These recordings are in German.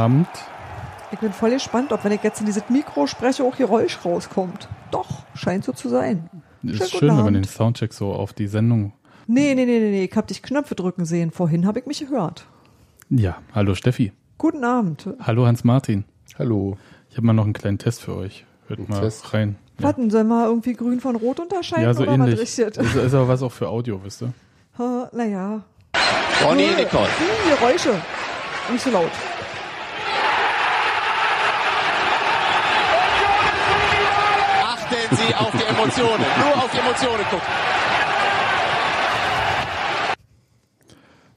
Guten Abend. Ich bin voll gespannt, ob wenn ich jetzt in dieses Mikro spreche, auch Geräusch rauskommt. Doch, scheint so zu sein. Schönen ist schön, wenn man den Soundcheck so auf die Sendung. Nee, nee, nee, nee, nee, ich hab dich Knöpfe drücken sehen. Vorhin habe ich mich gehört. Ja, hallo Steffi. Guten Abend. Hallo Hans-Martin. Hallo. Ich habe mal noch einen kleinen Test für euch. Hört Ein mal Test? rein. Ja, Warten, soll mal irgendwie grün von rot unterscheiden ja so oder ähnlich. was Ist, richtig? ist aber was auch für Audio, wisst ihr? Naja. Ronny Hm, Nicole. hm, Geräusche. Nicht so laut. Achten Sie auf die Emotionen. Nur auf die Emotionen gucken.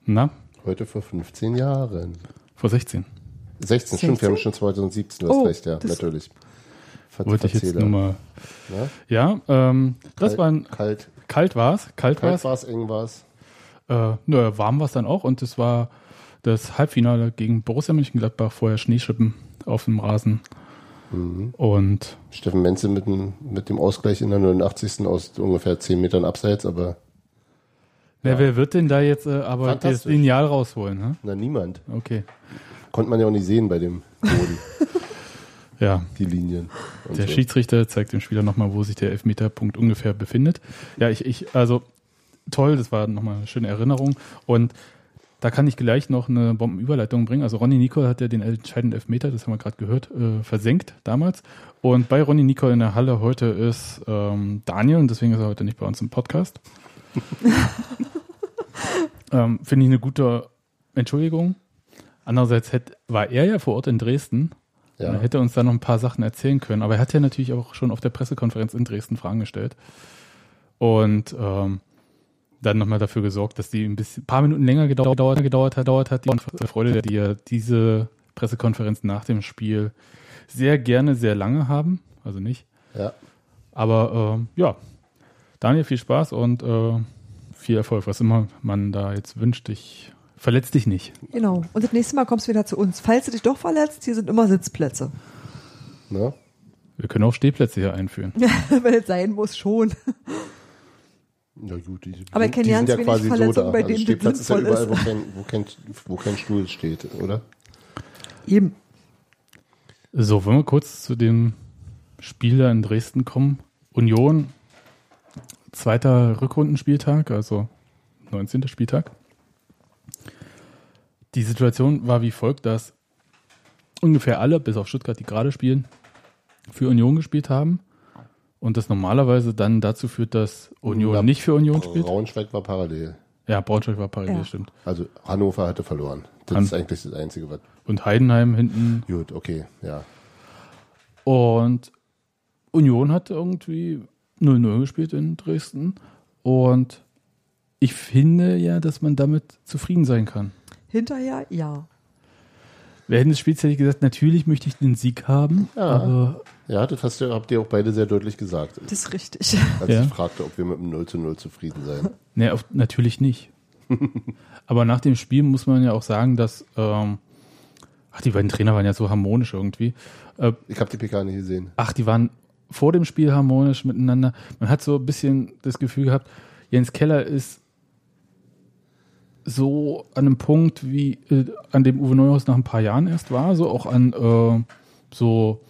Na, Heute vor 15 Jahren. vor 16. 16, stimmt, wir haben 16? schon 2017, du hast Oh, recht, ja, natürlich. Ver Wollte ich jetzt nur mal. Ja? Ja, ähm, das Kalt, war ein. kalt, Kalt war's. Kalt, kalt war's. war es, eng war es. Äh, nö, warm war's dann auch. Und es war das Halbfinale gegen Borussia Mönchengladbach. Vorher Schneeschippen auf dem Rasen. Mhm. Und Steffen Menze mit dem, mit dem Ausgleich in der 89. aus ungefähr 10 Metern abseits, aber wer, wer wird denn da jetzt äh, aber das. Lineal rausholen? Ne? na niemand. Okay. Konnte man ja auch nicht sehen bei dem Boden, Ja, die Linien. Der so. Schiedsrichter zeigt dem Spieler nochmal, wo sich der Elfmeterpunkt ungefähr befindet. Ja, ich, ich, also toll, das war nochmal eine schöne Erinnerung. Und da kann ich gleich noch eine Bombenüberleitung bringen. Also Ronny Nicol hat ja den entscheidenden Elfmeter, das haben wir gerade gehört, äh, versenkt damals. Und bei Ronny Nicol in der Halle heute ist ähm, Daniel und deswegen ist er heute nicht bei uns im Podcast. ähm, Finde ich eine gute Entschuldigung. Andererseits hätte, war er ja vor Ort in Dresden Ja. er hätte uns da noch ein paar Sachen erzählen können. Aber er hat ja natürlich auch schon auf der Pressekonferenz in Dresden Fragen gestellt. Und ähm, dann nochmal dafür gesorgt, dass die ein bisschen, paar Minuten länger gedauert, gedauert, gedauert hat, dauert hat. Die Freude, die ja diese Pressekonferenz nach dem Spiel sehr gerne, sehr lange haben. Also nicht. Ja. Aber ähm, ja, Daniel, viel Spaß und äh, viel Erfolg, was immer man da jetzt wünscht. Ich verletz dich nicht. Genau. Und das nächste Mal kommst du wieder zu uns. Falls du dich doch verletzt, hier sind immer Sitzplätze. Ne? Wir können auch Stehplätze hier einführen. Wenn es sein muss, schon. Ja gut, die, Aber ich die sind ja quasi so Verletzungen, da. bei Also Stehplatz ist ja überall, ist. wo kein, wo, kein, wo kein Stuhl steht, oder? Eben. So, wollen wir kurz zu dem Spiel da in Dresden kommen. Union, zweiter Rückrundenspieltag, also 19. Spieltag. Die Situation war wie folgt, dass ungefähr alle, bis auf Stuttgart, die gerade spielen, für Union gespielt haben. Und das normalerweise dann dazu führt, dass Union Ja, nicht für Union spielt. Braunschweig war parallel. Ja, Braunschweig war parallel, Ja. stimmt. Also Hannover hatte verloren. Das Han- ist eigentlich das Einzige, was. Und Heidenheim hinten Gut, okay, ja. Und Union hat irgendwie 0-0 gespielt in Dresden. Und ich finde ja, dass man damit zufrieden sein kann. Hinterher, ja. Während des Spiels hätte ich gesagt, natürlich möchte ich den Sieg haben. Ja. Aber Ja, das hast du, habt ihr auch beide sehr deutlich gesagt, Das ist richtig. als Ja. ich fragte, ob wir mit einem 0 zu 0 zufrieden seien. nee, auf, natürlich nicht. aber nach dem Spiel muss man ja auch sagen, dass ähm, ach, die beiden Trainer waren ja so harmonisch irgendwie. Äh, Ich habe die PK nicht gesehen. ach, die waren vor dem Spiel harmonisch miteinander. Man hat so ein bisschen das Gefühl gehabt, Jens Keller ist so an einem Punkt, wie äh, an dem Uwe Neuhaus nach ein paar Jahren erst war, so auch an äh, so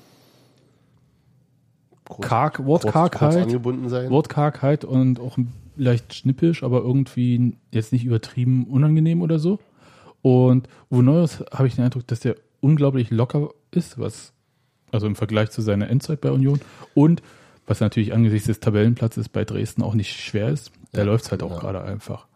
Kurz, Karg, Wortkargheit, kurz. Wortkargheit und auch leicht schnippisch, aber irgendwie jetzt nicht übertrieben unangenehm oder so. Und Uwe Neuhaus habe ich den Eindruck, dass der unglaublich locker ist, was also im Vergleich zu seiner Endzeit bei Union und was natürlich angesichts des Tabellenplatzes bei Dresden auch nicht schwer ist. Da Ja, läuft es halt auch ja. gerade einfach.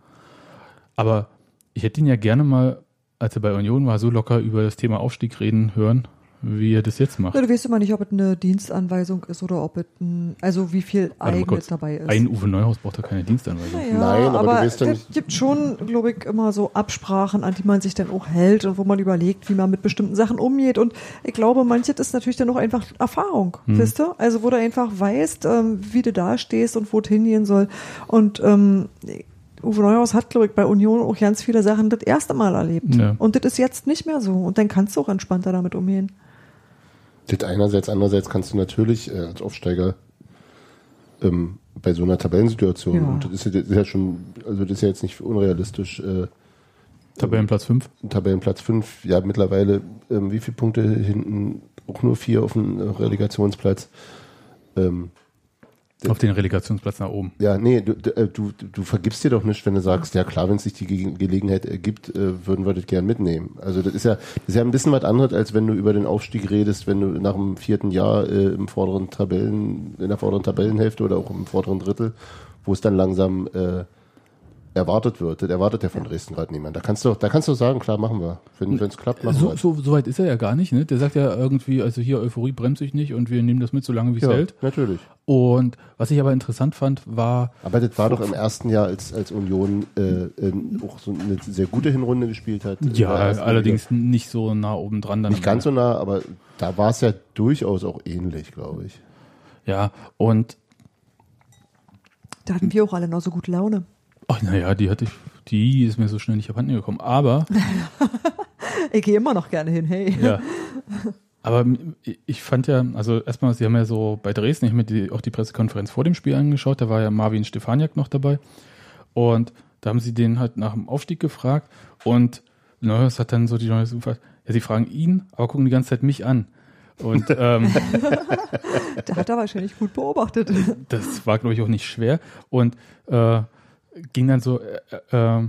Aber ich hätte ihn ja gerne mal, als er bei Union war, so locker über das Thema Aufstieg reden hören, wie er das jetzt macht. Ja, du weißt immer nicht, ob es eine Dienstanweisung ist oder ob es ein, also wie viel eigenes dabei ist. Ein Uwe Neuhaus braucht da keine Dienstanweisung. Naja, Nein, aber du aber weißt ja es gibt schon, glaube ich, immer so Absprachen, an die man sich dann auch hält und wo man überlegt, wie man mit bestimmten Sachen umgeht. Und ich glaube, manches ist natürlich dann auch einfach Erfahrung, Hm. wisst ihr? Also wo du einfach weißt, ähm, wie du da stehst und wo es hingehen soll. Und ähm, Uwe Neuhaus hat, glaube ich, bei Union auch ganz viele Sachen das erste Mal erlebt. Ja. Und das ist jetzt nicht mehr so. Und dann kannst du auch entspannter damit umgehen. Das einerseits, andererseits kannst du natürlich äh, als Aufsteiger ähm, bei so einer Tabellensituation, Ja. und das ist, ja, das ist ja schon, also das ist ja jetzt nicht unrealistisch, äh, Tabellenplatz 5. Tabellenplatz 5, ja mittlerweile, ähm, wie viele Punkte hinten? Auch nur vier auf dem Relegationsplatz. Ähm, Auf den Relegationsplatz nach oben. ja, nee, du, du, äh, du, du vergibst dir doch nicht, wenn du sagst, ja klar, wenn sich die Ge Gelegenheit ergibt, äh, würden wir das gern mitnehmen. Also das ist ja, das ist ja ein bisschen was anderes, als wenn du über den Aufstieg redest, wenn du nach dem vierten Jahr äh, im vorderen Tabellen, in der vorderen Tabellenhälfte oder auch im vorderen Drittel, wo es dann langsam äh, erwartet wird. Das erwartet ja von Dresden gerade niemand. Da kannst du, da kannst du sagen, klar, machen wir. Wenn es klappt, machen So, wir. so, so weit ist er ja gar nicht. Ne? Der sagt ja irgendwie, also hier Euphorie bremst sich nicht und wir nehmen das mit, solange wie es ja, hält. natürlich. Und was ich aber interessant fand, war, Aber das war doch im ersten Jahr, als, als Union äh, äh, auch so eine sehr gute Hinrunde gespielt hat. in ja, allerdings nicht so nah oben dran. Liga. Nicht ganz so nah, aber da war es ja durchaus auch ähnlich, glaube ich. Ja, und Da hatten wir auch alle noch so gut Laune. Ach naja, die hatte ich, die ist mir so schnell nicht abhanden gekommen. Aber Ich gehe immer noch gerne hin, hey. Ja. Aber ich fand ja, also erstmal, sie haben ja so bei Dresden, ich habe mir die, auch die Pressekonferenz vor dem Spiel angeschaut, da war ja Marvin Stefaniak noch dabei. Und da haben sie den halt nach dem Aufstieg gefragt und Neuhaus hat dann so die Neuhaus gefragt, ja, sie fragen ihn, aber gucken die ganze Zeit mich an. Und ähm, Der hat er wahrscheinlich gut beobachtet. das war, glaube ich, auch nicht schwer. Und äh, ging dann so, äh, äh,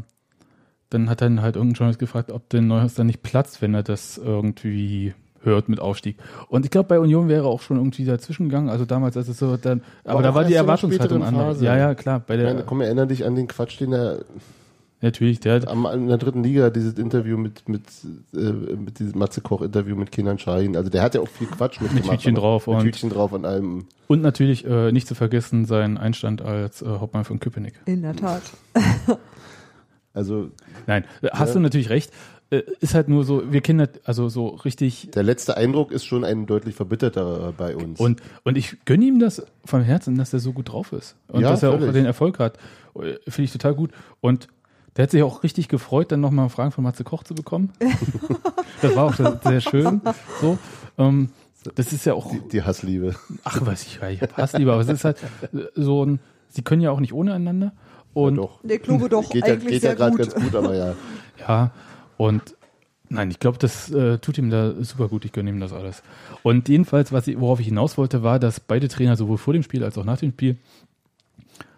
dann hat dann halt irgendein Journalist gefragt, ob denn Neuhaus dann nicht platzt, wenn er das irgendwie hört mit Aufstieg. Und ich glaube, bei Union wäre auch schon irgendwie dazwischen gegangen. Also damals, als es so dann, aber, Aber da war die Erwartungshaltung anders. Ja, ja, klar. Bei der, meine, komm, erinnere dich an den Quatsch, den er natürlich, der hat, am, in der dritten Liga, dieses Interview mit, mit, äh, mit diesem Matze Koch-Interview mit Kenan Shahin. Also der hat ja auch viel Quatsch mitgemacht. Tütchen aber- drauf mit und- Tütchen drauf an allem. und natürlich äh, nicht zu vergessen sein Einstand als äh, Hauptmann von Köpenick. In der Tat. Also Nein, äh, hast Ja. du natürlich recht. Äh, ist halt nur so, wir kennen das, also so richtig der letzte Eindruck ist schon ein deutlich verbitterter bei uns. Und, und ich gönne ihm das von Herzen, dass er so gut drauf ist. Und Ja, dass er völlig. auch den Erfolg hat. Äh, Finde ich total gut. Und der hat sich auch richtig gefreut, dann nochmal Fragen von Matze Koch zu bekommen. das war auch sehr sehr schön. So. Ähm, das ist ja auch, die, die Hassliebe. ach, weiß ich, ich hab Hass lieber, aber es ist halt so ein, sie können ja auch nicht ohne einander. Und Doch. Der glaube doch Geht ja, eigentlich geht ja gerade ganz gut, aber ja. Ja, und nein, ich glaube, das äh, tut ihm da super gut. Ich gönne ihm das alles. Und jedenfalls, was ich, worauf ich hinaus wollte, war, dass beide Trainer sowohl vor dem Spiel als auch nach dem Spiel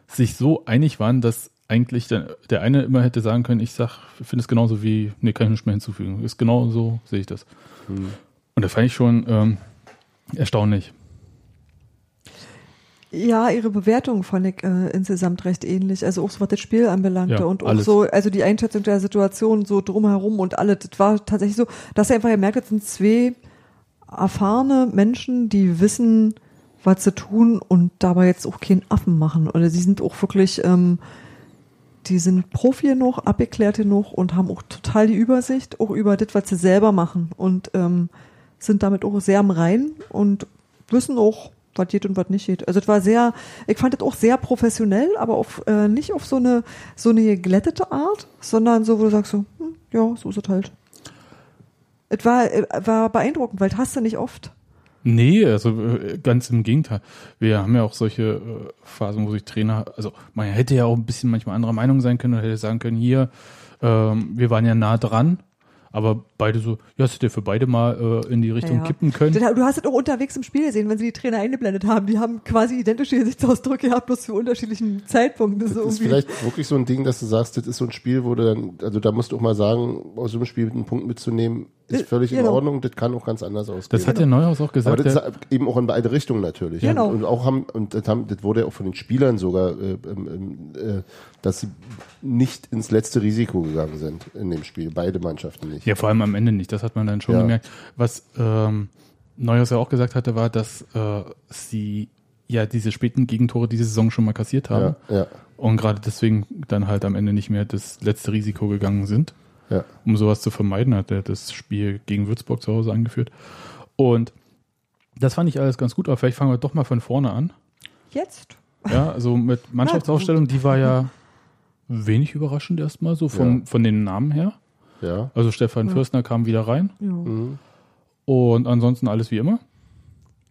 sich so einig waren, dass eigentlich der, der eine immer hätte sagen können, ich sag, finde es genauso wie, nee, kann ich nicht mehr hinzufügen. Ist genau so, sehe ich das. Und das fand ich schon ähm, erstaunlich. Ja, ihre Bewertung fand ich äh, insgesamt recht ähnlich. Also auch so was das Spiel anbelangte Ja, und auch alles. so, also die Einschätzung der Situation so drumherum und alles. Das war tatsächlich so, dass er einfach gemerkt hat, es sind zwei erfahrene Menschen, die wissen, was zu tun und dabei jetzt auch keinen Affen machen. Oder sie sind auch wirklich, ähm, die sind Profi genug, abgeklärt genug und haben auch total die Übersicht, auch über das, was sie selber machen und ähm, sind damit auch sehr am Rein und wissen auch, was geht und was nicht geht. Also es war sehr, ich fand es auch sehr professionell, aber auf, äh, nicht auf so eine so eine geglättete Art, sondern so, wo du sagst so, hm, ja, so ist es halt. Es war, äh, war beeindruckend, weil das hast du nicht oft. Nee, also äh, ganz im Gegenteil. Wir haben ja auch solche äh, Phasen, wo sich Trainer, also man hätte ja auch ein bisschen manchmal anderer Meinung sein können und hätte sagen können, hier, ähm, wir waren ja nah dran, aber beide so, ja, das hätte für beide mal äh, in die Richtung Ja. kippen können. Du hast es auch unterwegs im Spiel gesehen, wenn sie die Trainer eingeblendet haben. Die haben quasi identische Gesichtsausdrücke gehabt, bloß zu unterschiedlichen Zeitpunkten. Das ist Das ist irgendwie- vielleicht wirklich so ein Ding, dass du sagst, das ist so ein Spiel, wo du dann, also da musst du auch mal sagen, aus so einem Spiel einen Punkt mitzunehmen, ist Äh, völlig in genau. Ordnung, das kann auch ganz anders ausgehen. das hat der Neuhaus auch aber gesagt. das der, ist eben auch in beide Richtungen natürlich. Genau. Und, auch haben, und das, haben, das wurde ja auch von den Spielern sogar, äh, ähm, äh, dass sie nicht ins letzte Risiko gegangen sind in dem Spiel. Beide Mannschaften nicht. ja, vor allem am Ende nicht, das hat man dann schon Ja. gemerkt. Was ähm, Neuhaus ja auch gesagt hatte, war, dass äh, sie ja diese späten Gegentore diese Saison schon mal kassiert haben Ja, ja, und gerade deswegen dann halt am Ende nicht mehr das letzte Risiko gegangen sind. Ja. um sowas zu vermeiden, hat er das Spiel gegen Würzburg zu Hause eingeführt. Und das fand ich alles ganz gut, aber vielleicht fangen wir doch mal von vorne an. Jetzt? Ja, also mit Mannschaftsaufstellung, die war ja wenig überraschend erstmal, so vom, Ja. von den Namen her. ja. Also Stefan Fürstner kam wieder rein Ja. Mhm. und ansonsten alles wie immer.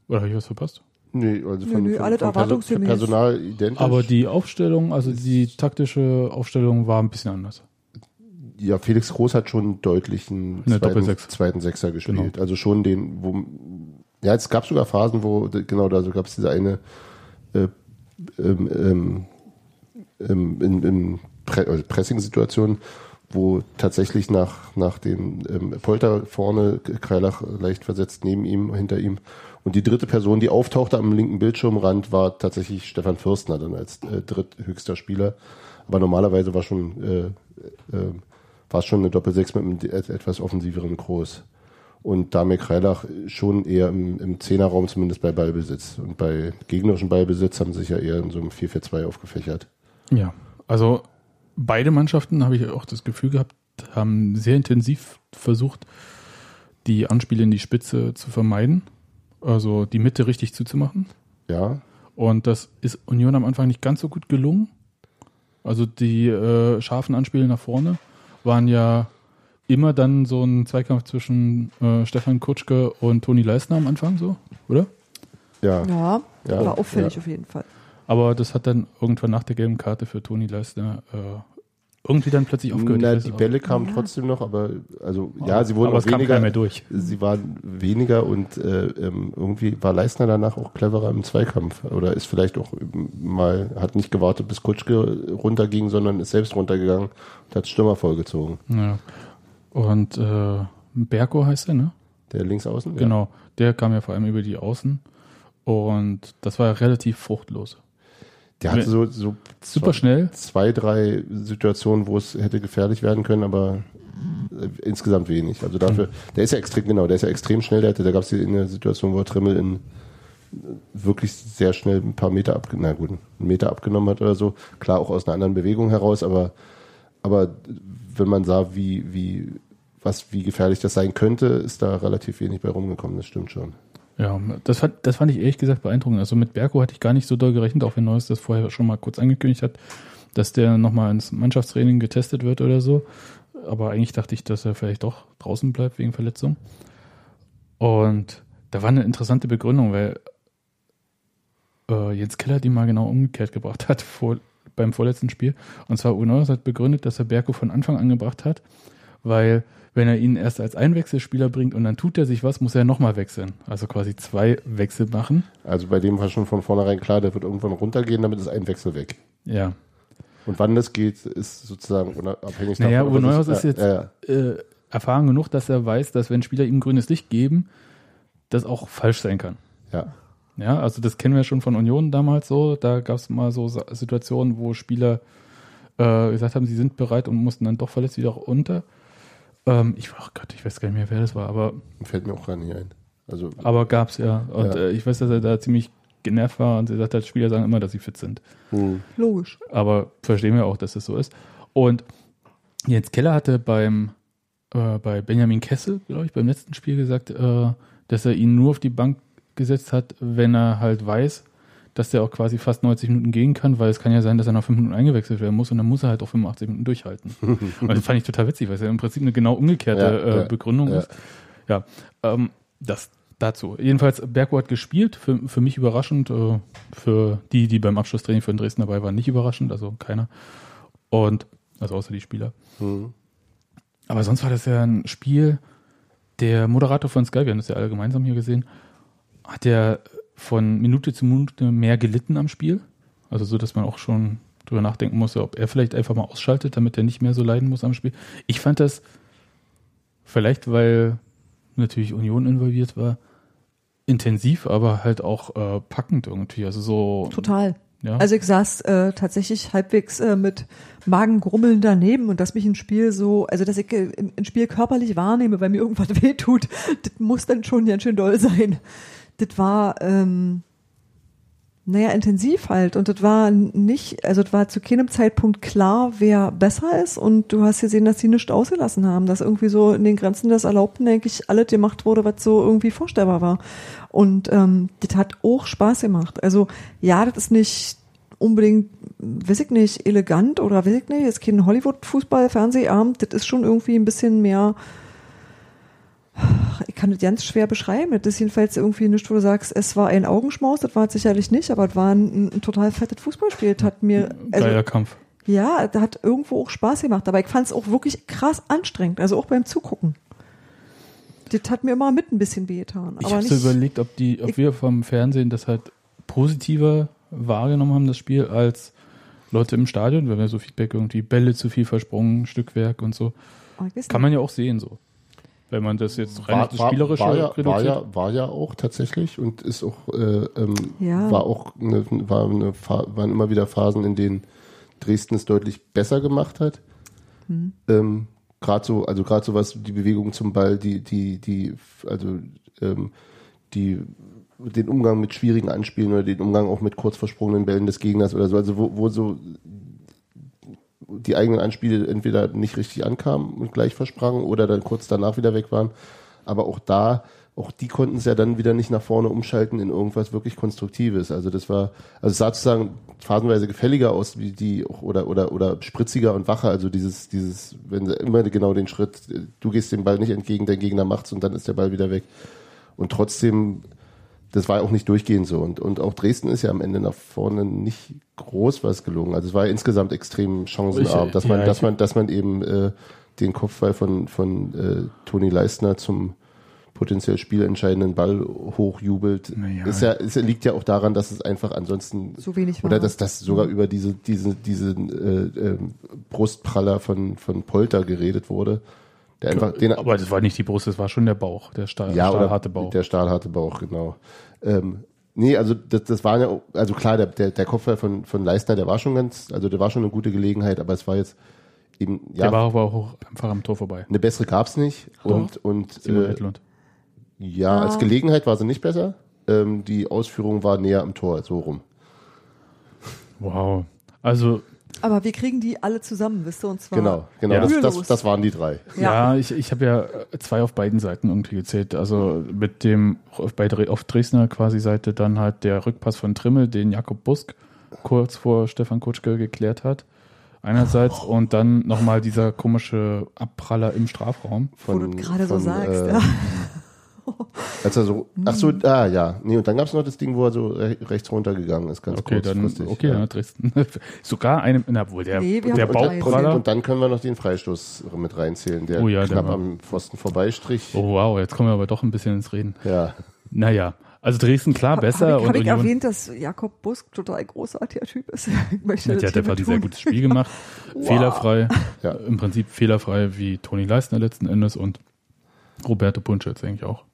Oder habe ich was verpasst? Nee, also Nö, von, nö, von, alles von Perso erwartungsgemäß. Personal identisch. Aber die Aufstellung, also die taktische Aufstellung war ein bisschen anders. Ja, Felix Groß hat schon deutlich einen der zweiten, zweiten Sechser gespielt. Genau. Also schon den, wo, ja, es gab sogar Phasen, wo, genau, da gab es diese eine, äh, ähm, ähm, ähm, in, in Pre also Pressing-Situation, wo tatsächlich nach, nach dem ähm, Polter vorne Kreilach leicht versetzt neben ihm, hinter ihm. Und die dritte Person, die auftauchte am linken Bildschirmrand, war tatsächlich Stefan Fürstner dann als äh, dritthöchster Spieler. Aber normalerweise war schon, äh, äh, war es schon eine Doppelsechs mit einem et- etwas offensiveren Groß. Und Damir Kreilach schon eher im, im Zehnerraum, zumindest bei Ballbesitz. Und bei gegnerischen Ballbesitz haben sie sich ja eher in so einem 4-4-2 aufgefächert. Ja, also beide Mannschaften, habe ich auch das Gefühl gehabt, haben sehr intensiv versucht, die Anspiele in die Spitze zu vermeiden. Also die Mitte richtig zuzumachen. Ja, Und das ist Union am Anfang nicht ganz so gut gelungen. Also die äh, scharfen Anspiele nach vorne waren ja immer dann so ein Zweikampf zwischen äh, Stefan Kutschke und Toni Leistner am Anfang so, oder? ja. Ja, Ja, war auffällig ja. auf jeden Fall. Aber das hat dann irgendwann nach der gelben Karte für Toni Leistner äh, irgendwie dann plötzlich aufgehört. Na, die auch. Bälle kamen Ja. trotzdem noch, aber also ja, sie wurden aber auch weniger. mehr durch. Sie waren weniger und äh, ähm, irgendwie war Leistner danach auch cleverer im Zweikampf oder ist vielleicht auch mal hat nicht gewartet, bis Kutschke runterging, sondern ist selbst runtergegangen und hat Stürmer vollgezogen. Ja. Und äh, Berko heißt er, ne? Der links außen. ja. Genau. Der kam ja vor allem über die Außen. Und das war ja relativ fruchtlos. Der hatte so, so Super schnell. zwei, drei Situationen, wo es hätte gefährlich werden können, aber äh, insgesamt wenig. Also dafür, der ist ja extrem, genau, der ist ja extrem schnell. Der hatte, da gab es eine Situation, wo er Trimmel in äh, wirklich sehr schnell ein paar Meter ab, na gut, einen Meter abgenommen hat oder so. Klar, auch aus einer anderen Bewegung heraus, aber, aber wenn man sah, wie, wie, was, wie gefährlich das sein könnte, ist da relativ wenig bei rumgekommen. Das stimmt schon. Ja, das fand, das fand ich ehrlich gesagt beeindruckend. Also mit Berko hatte ich gar nicht so doll gerechnet, auch wenn Neues das vorher schon mal kurz angekündigt hat, dass der nochmal ins Mannschaftstraining getestet wird oder so. Aber eigentlich dachte ich, dass er vielleicht doch draußen bleibt wegen Verletzung. Und da war eine interessante Begründung, weil äh, Jens Keller die mal genau umgekehrt gebracht hat vor, beim vorletzten Spiel. Und zwar Uwe Neuhaus hat begründet, dass er Berko von Anfang an gebracht hat, weil wenn er ihn erst als Einwechselspieler bringt und dann tut er sich was, muss er nochmal wechseln. Also quasi zwei Wechsel machen. Also bei dem war schon von vornherein klar, der wird irgendwann runtergehen, damit ist ein Wechsel weg. Ja. Und wann das geht, ist sozusagen unabhängig Naja, davon. Er Neuhaus ist jetzt Ja, ja. äh, erfahren genug, dass er weiß, dass wenn Spieler ihm grünes Licht geben, das auch falsch sein kann. ja. Ja, also das kennen wir schon von Union damals so. Da gab es mal so Situationen, wo Spieler äh, gesagt haben, sie sind bereit und mussten dann doch verletzt wieder unter. Ähm, ich, ach Gott, ich weiß gar nicht mehr, wer das war, aber, Fällt mir auch gar nicht ein. Also, aber gab's ja. Und Ja. Äh, ich weiß, dass er da ziemlich genervt war und er sagt, halt, Spieler sagen immer, dass sie fit sind. hm. Logisch. Aber verstehen wir auch, dass es so ist. Und Jens Keller hatte beim äh, bei Benjamin Kessel, glaube ich, beim letzten Spiel gesagt, äh, dass er ihn nur auf die Bank gesetzt hat, wenn er halt weiß, dass der auch quasi fast 90 Minuten gehen kann, weil es kann ja sein, dass er nach 5 Minuten eingewechselt werden muss und dann muss er halt auch 85 Minuten durchhalten. und das fand ich total witzig, weil es ja im Prinzip eine genau umgekehrte Ja, äh, ja, Begründung ja. ist. Ja, ähm, das dazu. Jedenfalls, Berko hat gespielt, für, für mich überraschend, äh, für die, die beim Abschlusstraining für den Dresden dabei waren, nicht überraschend, also keiner. Und, also außer die Spieler. Hm. Aber sonst war das ja ein Spiel, der Moderator von Sky, wir haben das ja alle gemeinsam hier gesehen, hat ja von Minute zu Minute mehr gelitten am Spiel. Also so, dass man auch schon drüber nachdenken musste, ob er vielleicht einfach mal ausschaltet, damit er nicht mehr so leiden muss am Spiel. Ich fand das vielleicht, weil natürlich Union involviert war, intensiv, aber halt auch äh, packend irgendwie. Also so. Total. Ja. Also ich saß äh, tatsächlich halbwegs äh, mit Magengrummeln daneben und dass mich ein Spiel so, also dass ich äh, ein Spiel körperlich wahrnehme, weil mir irgendwas wehtut, das muss dann schon ganz schön doll sein. Das war, ähm, naja, intensiv halt und das war nicht, also das war zu keinem Zeitpunkt klar, wer besser ist und du hast gesehen, dass die nichts ausgelassen haben, dass irgendwie so in den Grenzen des Erlaubten eigentlich alles gemacht wurde, was so irgendwie vorstellbar war. Und ähm, das hat auch Spaß gemacht. Also ja, das ist nicht unbedingt, weiß ich nicht, elegant oder weiß ich nicht, ist kein Hollywood-Fußball-Fernsehabend, das ist schon irgendwie ein bisschen mehr, ich kann das ganz schwer beschreiben. Das ist jedenfalls irgendwie nicht, wo du sagst, es war ein Augenschmaus, das war es sicherlich nicht, aber es war ein, ein total fettes Fußballspiel. Das hat mir, also, Geiler Kampf. Ja, da hat irgendwo auch Spaß gemacht, aber ich fand es auch wirklich krass anstrengend, also auch beim Zugucken. Das hat mir immer mit ein bisschen wehgetan. Ich habe so überlegt, ob, die, ob wir vom Fernsehen das halt positiver wahrgenommen haben, das Spiel, als Leute im Stadion, weil wir so Feedback irgendwie Bälle zu viel versprungen, Stückwerk und so. Oh, Kann man ja auch sehen so. Wenn man das jetzt rein War, war, Spielerische war, ja, war, ja, war ja auch tatsächlich und ist auch, äh, ähm, Ja. war auch eine, war eine, waren immer wieder Phasen, in denen Dresden es deutlich besser gemacht hat. Hm. Ähm, gerade so, also gerade so was die Bewegung zum Ball, die, die, die, also ähm, die den Umgang mit schwierigen Anspielen oder den Umgang auch mit kurz versprungenen Bällen des Gegners oder so, also wo, wo so die eigenen Anspiele entweder nicht richtig ankamen und gleich versprangen oder dann kurz danach wieder weg waren. Aber auch da, auch die konnten es ja dann wieder nicht nach vorne umschalten in irgendwas wirklich Konstruktives. Also das war, also es sah sozusagen phasenweise gefälliger aus, wie die, oder, oder, oder spritziger und wacher. Also dieses, dieses, wenn sie immer genau den Schritt, du gehst dem Ball nicht entgegen, dein Gegner macht's und dann ist der Ball wieder weg. Und trotzdem, das war auch nicht durchgehend so. Und, und auch Dresden ist ja am Ende nach vorne nicht groß was gelungen. Also es war insgesamt extrem chancenarm, dass man, ja, dass man, dass man eben äh, den Kopfball von, von äh, Toni Leistner zum potenziell spielentscheidenden Ball hochjubelt. Naja. Ist ja, ist, liegt ja auch daran, dass es einfach ansonsten So wenig war. oder dass das sogar über diese, diese, diesen äh, ähm, Brustpraller von, von Polter geredet wurde. Der einfach, den, aber das war nicht die Brust, das war schon der Bauch, der Stahl, ja, stahlharte Bauch. Der stahlharte Bauch, genau. Ähm, nee, also das, das war ja, also klar, der, der, der Kopfball von, von Leistner, der war schon ganz, also der war schon eine gute Gelegenheit, aber es war jetzt eben, ja, der war aber auch einfach am Tor vorbei. eine bessere gab's nicht. Und, und Simon äh, Hedlund. ja, als Gelegenheit war sie nicht besser. Ähm, die Ausführung war näher am Tor, so rum. Wow. Also, aber wir kriegen die alle zusammen, wisst ihr, und zwar Genau, genau. Ja. Das, das, das waren die drei. ja, ich, ich habe ja äh, zwei auf beiden Seiten irgendwie gezählt. Also mit dem auf, bei, Dre- auf Dresdner quasi Seite dann halt der Rückpass von Trimmel, den Jakob Busk kurz vor Stefan Kutschke geklärt hat. Einerseits und dann nochmal dieser komische Abpraller im Strafraum. wo du gerade so von, sagst. äh, ja. Als er so, ach so, ah ja, nee, und dann gab's noch das Ding, wo er so re rechts runtergegangen ist, ganz Okay, dann, kurzfristig. okay, ja. Dresden. Sogar einem, na wohl, der, Nee, der dann, Bauchpraller. und dann können wir noch den Freistoß mit reinzählen, der Oh ja, der knapp war- am Pfosten vorbeistrich. Oh wow, jetzt kommen wir aber doch ein bisschen ins Reden. Ja, Naja, also Dresden klar besser Habe ich, und hab ich erwähnt, dass Jakob Busk total großartiger Typ ist? Ich möchte Ja, der hat einfach ein sehr gutes Spiel gemacht. Fehlerfrei. Ja. Im Prinzip fehlerfrei wie Toni Leistner letzten Endes und Roberto Punche jetzt eigentlich auch.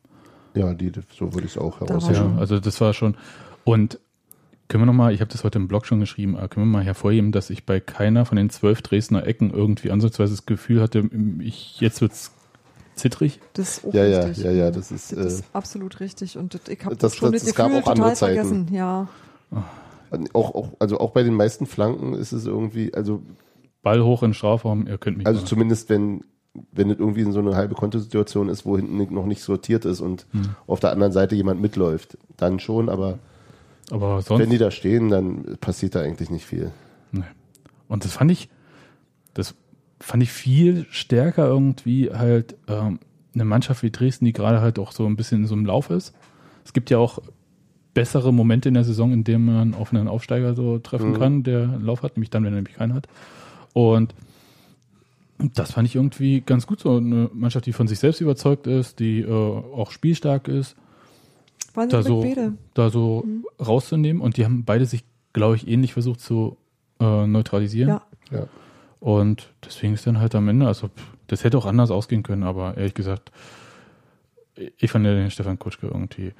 Ja, die, so würde ich es auch war herausheben. Ja, also das war schon. Und können wir nochmal, ich habe das heute im Blog schon geschrieben, aber können wir mal hervorheben, dass ich bei keiner von den zwölf Dresdner Ecken irgendwie ansatzweise das Gefühl hatte, ich, jetzt wird's zittrig. Das ist auch Ja, ja, richtig. ja, ja, das ist, Das ist äh, absolut richtig. Und das, ich habe Das- schon das- das, es gab Gefühl auch andere total Zeiten. vergessen. Ja, Auch, auch, also auch bei den meisten Flanken ist es irgendwie, also, Ball hoch in Strafraum, ihr könnt mich also mal. zumindest wenn, wenn es irgendwie in so eine halbe Kontosituation ist, wo hinten noch nicht sortiert ist und Hm. auf der anderen Seite jemand mitläuft, dann schon, aber Aber sonst. wenn die da stehen, dann passiert da eigentlich nicht viel. Nee. Und das fand ich, das fand ich viel stärker irgendwie halt ähm, eine Mannschaft wie Dresden, die gerade halt auch so ein bisschen in so einem Lauf ist. Es gibt ja auch bessere Momente in der Saison, in denen man auf einen Aufsteiger so treffen Mhm. kann, der einen Lauf hat, nämlich dann, wenn er nämlich keinen hat. Und das fand ich irgendwie ganz gut, so eine Mannschaft, die von sich selbst überzeugt ist, die äh, auch spielstark ist, waren da so, da so Mhm. rauszunehmen. Und die haben beide sich, glaube ich, ähnlich versucht zu äh, neutralisieren. Ja. Ja. Und deswegen ist dann halt am Ende, also pff, das hätte auch anders ausgehen können, aber ehrlich gesagt, ich fand ja den Stefan Kutschke irgendwie.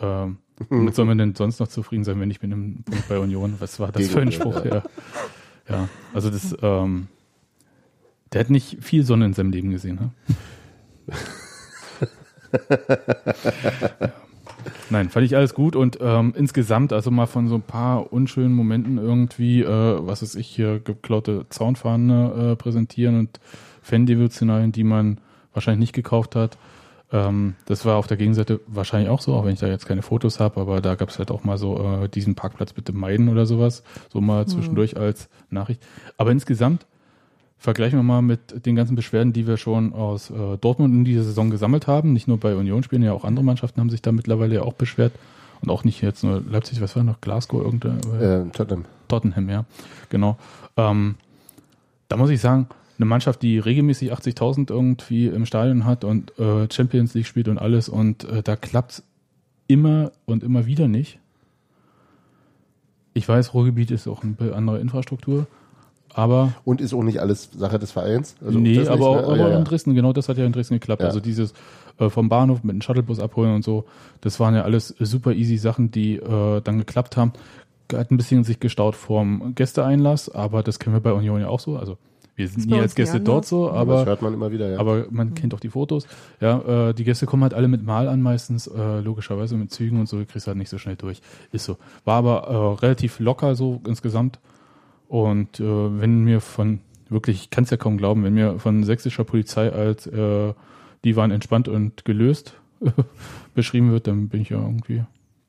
Ähm, womit soll man denn sonst noch zufrieden sein, wenn ich mit einem Punkt bei Union? Was war das für ein Spruch? Ja. ja, also das, ähm, der hat nicht viel Sonne in seinem Leben gesehen, ne? Ja. Nein, fand ich alles gut und ähm, insgesamt, also mal von so ein paar unschönen Momenten irgendwie, äh, was ist ich hier, geklaute Zaunfahne äh, präsentieren und Fan-Devotionalien, die man wahrscheinlich nicht gekauft hat. Ähm, das war auf der Gegenseite wahrscheinlich auch so, auch wenn ich da jetzt keine Fotos habe, aber da gab es halt auch mal so äh, diesen Parkplatz bitte meiden oder sowas, so mal zwischendurch als Nachricht. Aber insgesamt vergleichen wir mal mit den ganzen Beschwerden, die wir schon aus äh, Dortmund in dieser Saison gesammelt haben. Nicht nur bei Union spielen, ja auch andere Mannschaften haben sich da mittlerweile ja auch beschwert. Und auch nicht jetzt nur Leipzig, was war noch? Glasgow, irgendein, Äh, Tottenham. Tottenham, ja. Genau. Ähm, da muss ich sagen, eine Mannschaft, die regelmäßig 80.000 irgendwie im Stadion hat und äh, Champions League spielt und alles und äh, da klappt's immer und immer wieder nicht. Ich weiß, Ruhrgebiet ist auch eine andere Infrastruktur, aber Und ist auch nicht alles Sache des Vereins? Also nee, das nicht, aber, ne? aber ja, ja. in Dresden, genau das hat ja in Dresden geklappt. Ja. Also dieses äh, vom Bahnhof mit dem Shuttlebus abholen und so, das waren ja alles super easy Sachen, die äh, dann geklappt haben. Hat ein bisschen sich gestaut vorm Gästeeinlass, aber das kennen wir bei Union ja auch so. Also wir sind nie als Gäste dort so, Aber das aber, hört man immer wieder, ja. aber man kennt auch die Fotos. Ja, äh, die Gäste kommen halt alle mit Mal an meistens, äh, logischerweise mit Zügen und so, kriegst du halt nicht so schnell durch. Ist so. War aber äh, relativ locker so insgesamt. Und äh, wenn mir von, wirklich, ich kann es ja kaum glauben, wenn mir von sächsischer Polizei als äh, die waren entspannt und gelöst beschrieben wird, dann bin ich ja irgendwie.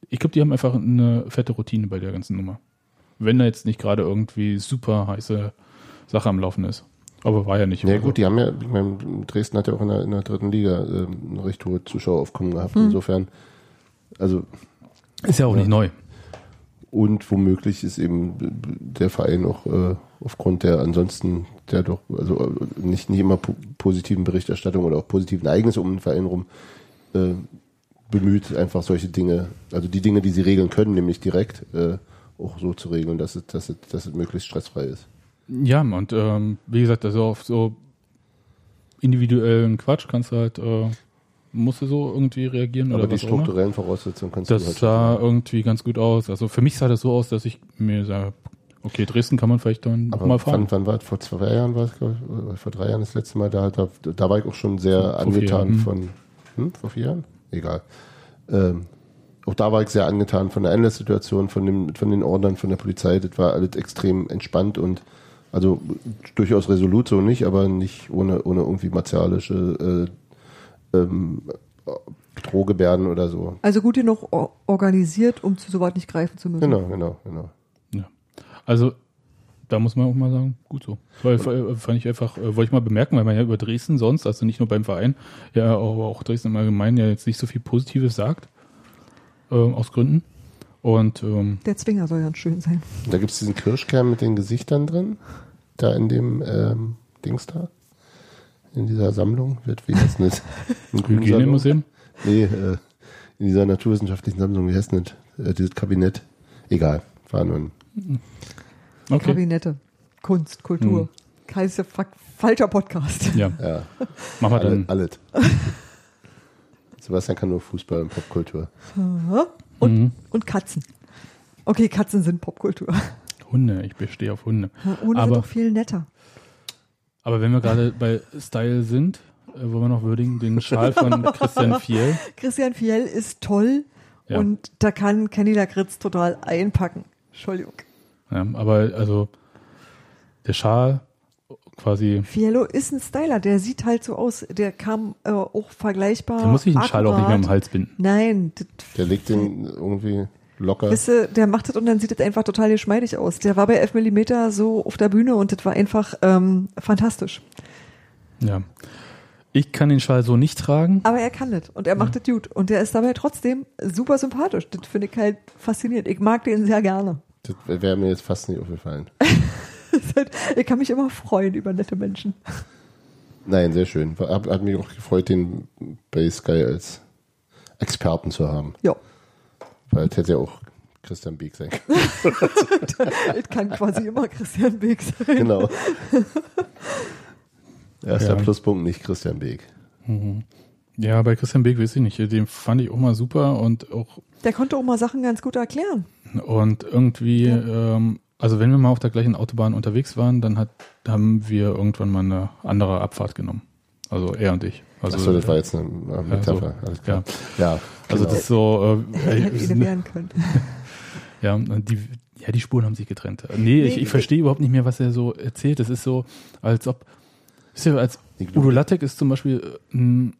Ich glaube, die haben einfach eine fette Routine bei der ganzen Nummer. Wenn da jetzt nicht gerade irgendwie super heiße Sache am Laufen ist. Aber war ja nicht. Ja gut, die haben ja, ich meine, Dresden hat ja auch in der, in der dritten Liga ähm, eine recht hohe Zuschaueraufkommen gehabt. Hm. Insofern, also Ist ja auch nicht neu. Und womöglich ist eben der Verein auch äh, aufgrund der ansonsten der doch also äh, nicht nicht immer po positiven Berichterstattung oder auch positiven Ereignisse um den Verein rum äh, bemüht, einfach solche Dinge, also die Dinge, die sie regeln können, nämlich direkt äh, auch so zu regeln, dass es, dass es, dass es möglichst stressfrei ist. Ja, und ähm, wie gesagt, also auf so individuellen Quatsch kannst du halt, äh, musst du so irgendwie reagieren Aber oder die strukturellen Voraussetzungen kannst du Das halt sah irgendwie ganz gut aus. Also für mich sah das so aus, dass ich mir sage, okay, Dresden kann man vielleicht dann nochmal fahren. wann, wann war es? Vor zwei Jahren war es, glaube ich, vor drei Jahren das letzte Mal. Da, da, da war ich auch schon sehr Vor- angetan von, hm, vor vier Jahren? Egal. Ähm, auch da war ich sehr angetan von der Einlasssituation, von, dem, von den Ordnern, von der Polizei. Das war alles extrem entspannt und also durchaus resolut so nicht, aber nicht ohne, ohne irgendwie martialische äh, ähm, Drohgebärden oder so. Also gut genug or organisiert, um zu sowas nicht greifen zu müssen. Genau, genau, genau. Ja. Also da muss man auch mal sagen, gut so. Weil fand ich einfach, äh, wollte ich mal bemerken, weil man ja über Dresden sonst, also nicht nur beim Verein, ja aber auch Dresden im Allgemeinen ja jetzt nicht so viel Positives sagt. Äh, aus Gründen. Und ähm, Der Zwinger soll ganz schön sein. Da gibt es diesen Kirschkern mit den Gesichtern drin. Da in dem ähm, Dings da. In dieser Sammlung. Wird, wie heißt das? Ein? Hygienemuseum. Nee, äh, in dieser naturwissenschaftlichen Sammlung, wie heißt das? Äh, dieses Kabinett. Egal. War nur ein. Okay. Kabinette. Kunst, Kultur. Hm. Kein falscher Podcast. Ja, Ja, machen wir dann. alles. Sebastian kann nur Fußball und Popkultur. Und, Mhm. und Katzen. Okay, Katzen sind Popkultur. Hunde, ich bestehe auf Hunde. Ohne Aber- wird doch viel netter. Aber wenn wir gerade bei Style sind, äh, wollen wir noch würdigen den Schal von Christian Fiel. Christian Fiel ist toll Ja. und da kann Kenny Lakritz total einpacken. Entschuldigung. Ja, aber also der Schal quasi, Fiello ist ein Styler, der sieht halt so aus, der kam äh, auch vergleichbar. da muss ich den Schal auch nicht mehr am. Hals binden. Nein, das, Der legt den irgendwie locker. Wisst ihr, der macht das und dann sieht das einfach total geschmeidig aus. Der war bei 11 mm so auf der Bühne und das war einfach ähm, fantastisch. Ja. Ich kann den Schal so nicht tragen. Aber er kann das und er macht das gut. Und der ist dabei trotzdem super sympathisch. Das finde ich halt faszinierend. Ich mag den sehr gerne. Das wäre mir jetzt fast nicht aufgefallen. Ich kann mich immer freuen über nette Menschen. Nein, sehr schön. Hat, hat mich auch gefreut, den bei Sky als Experten zu haben. Ja, Weil es hätte ja auch Christian Beek sein können. es kann quasi immer Christian Beek sein. Genau. Erster Ja. Pluspunkt, nicht Christian Beek. Ja, bei Christian Beek weiß ich nicht. Den fand ich auch mal super und auch Der konnte auch mal Sachen ganz gut erklären. und irgendwie, ähm, also wenn wir mal auf der gleichen Autobahn unterwegs waren, dann hat, haben wir irgendwann mal eine andere Abfahrt genommen. Also er und ich. Also, Achso, das war jetzt eine Metapher. Alles klar. Ja, also genau. das ist so, äh, äh, wehren können. Ja, die, ja, die Spuren haben sich getrennt. Nee, ich, Nee, ich verstehe überhaupt nicht mehr, was er so erzählt. Das ist so, als ob, wisst ihr, als Ich Udo Lattek ist zum Beispiel äh, ein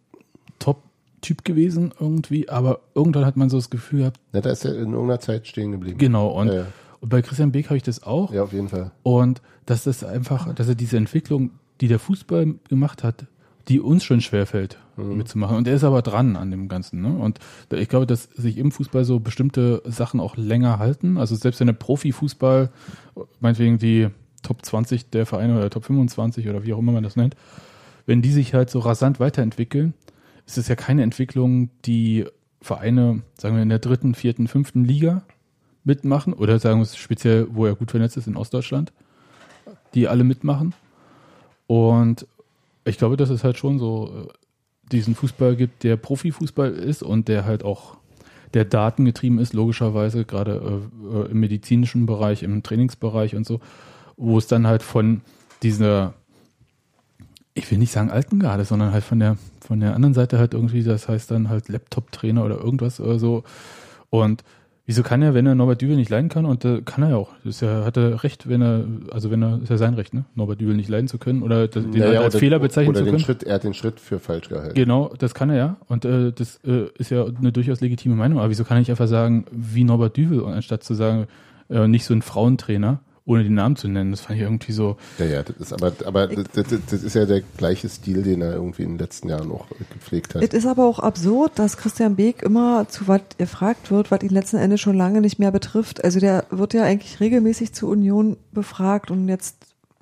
Top-Typ gewesen irgendwie, aber irgendwann hat man so das Gefühl gehabt, Na, da ist er in irgendeiner Zeit stehen geblieben. genau, und, Ja, ja. und bei Christian Beek habe ich das auch. ja, auf jeden Fall. Und dass das einfach, dass er diese Entwicklung, die der Fußball gemacht hat, die uns schon schwerfällt mitzumachen. Und er ist aber dran an dem Ganzen. Ne? Und ich glaube, dass sich im Fußball so bestimmte Sachen auch länger halten. Also selbst wenn der Profifußball, meinetwegen die Top 20 der Vereine oder Top 25 oder wie auch immer man das nennt, wenn die sich halt so rasant weiterentwickeln, ist es ja keine Entwicklung, die Vereine, sagen wir in der dritten, vierten, fünften Liga mitmachen oder sagen wir es speziell, wo er gut vernetzt ist in Ostdeutschland, die alle mitmachen. Und ich glaube, dass es halt schon so äh, diesen Fußball gibt, der Profifußball ist und der halt auch der datengetrieben ist, logischerweise, gerade äh, äh, im medizinischen Bereich, im Trainingsbereich und so, wo es dann halt von dieser, ich will nicht sagen alten Garde, sondern halt von der, von der anderen Seite halt irgendwie, das heißt dann halt Laptop-Trainer oder irgendwas oder so. Und wieso kann er, wenn er Norbert Dübel nicht leiden kann, und äh, kann er ja auch, das ist ja, hat er recht, wenn er, also wenn er, ist ja sein Recht, ne, Norbert Dübel nicht leiden zu können oder das, den halt als oder, Fehler bezeichnen oder zu den können. Schritt, er hat den Schritt für falsch gehalten. Genau, das kann er ja. Und äh, das äh, ist ja eine durchaus legitime Meinung. Aber wieso kann er nicht einfach sagen, wie Norbert Düvel, anstatt zu sagen, äh, nicht so ein Frauentrainer, ohne den Namen zu nennen? Das fand ich irgendwie so. Ja, ja, das ist aber, aber das, das, das ist ja der gleiche Stil, den er irgendwie in den letzten Jahren auch gepflegt hat. Es ist aber auch absurd, dass Christian Beek immer zu was gefragt wird, was ihn letzten Endes schon lange nicht mehr betrifft. Also der wird ja eigentlich regelmäßig zur Union befragt und jetzt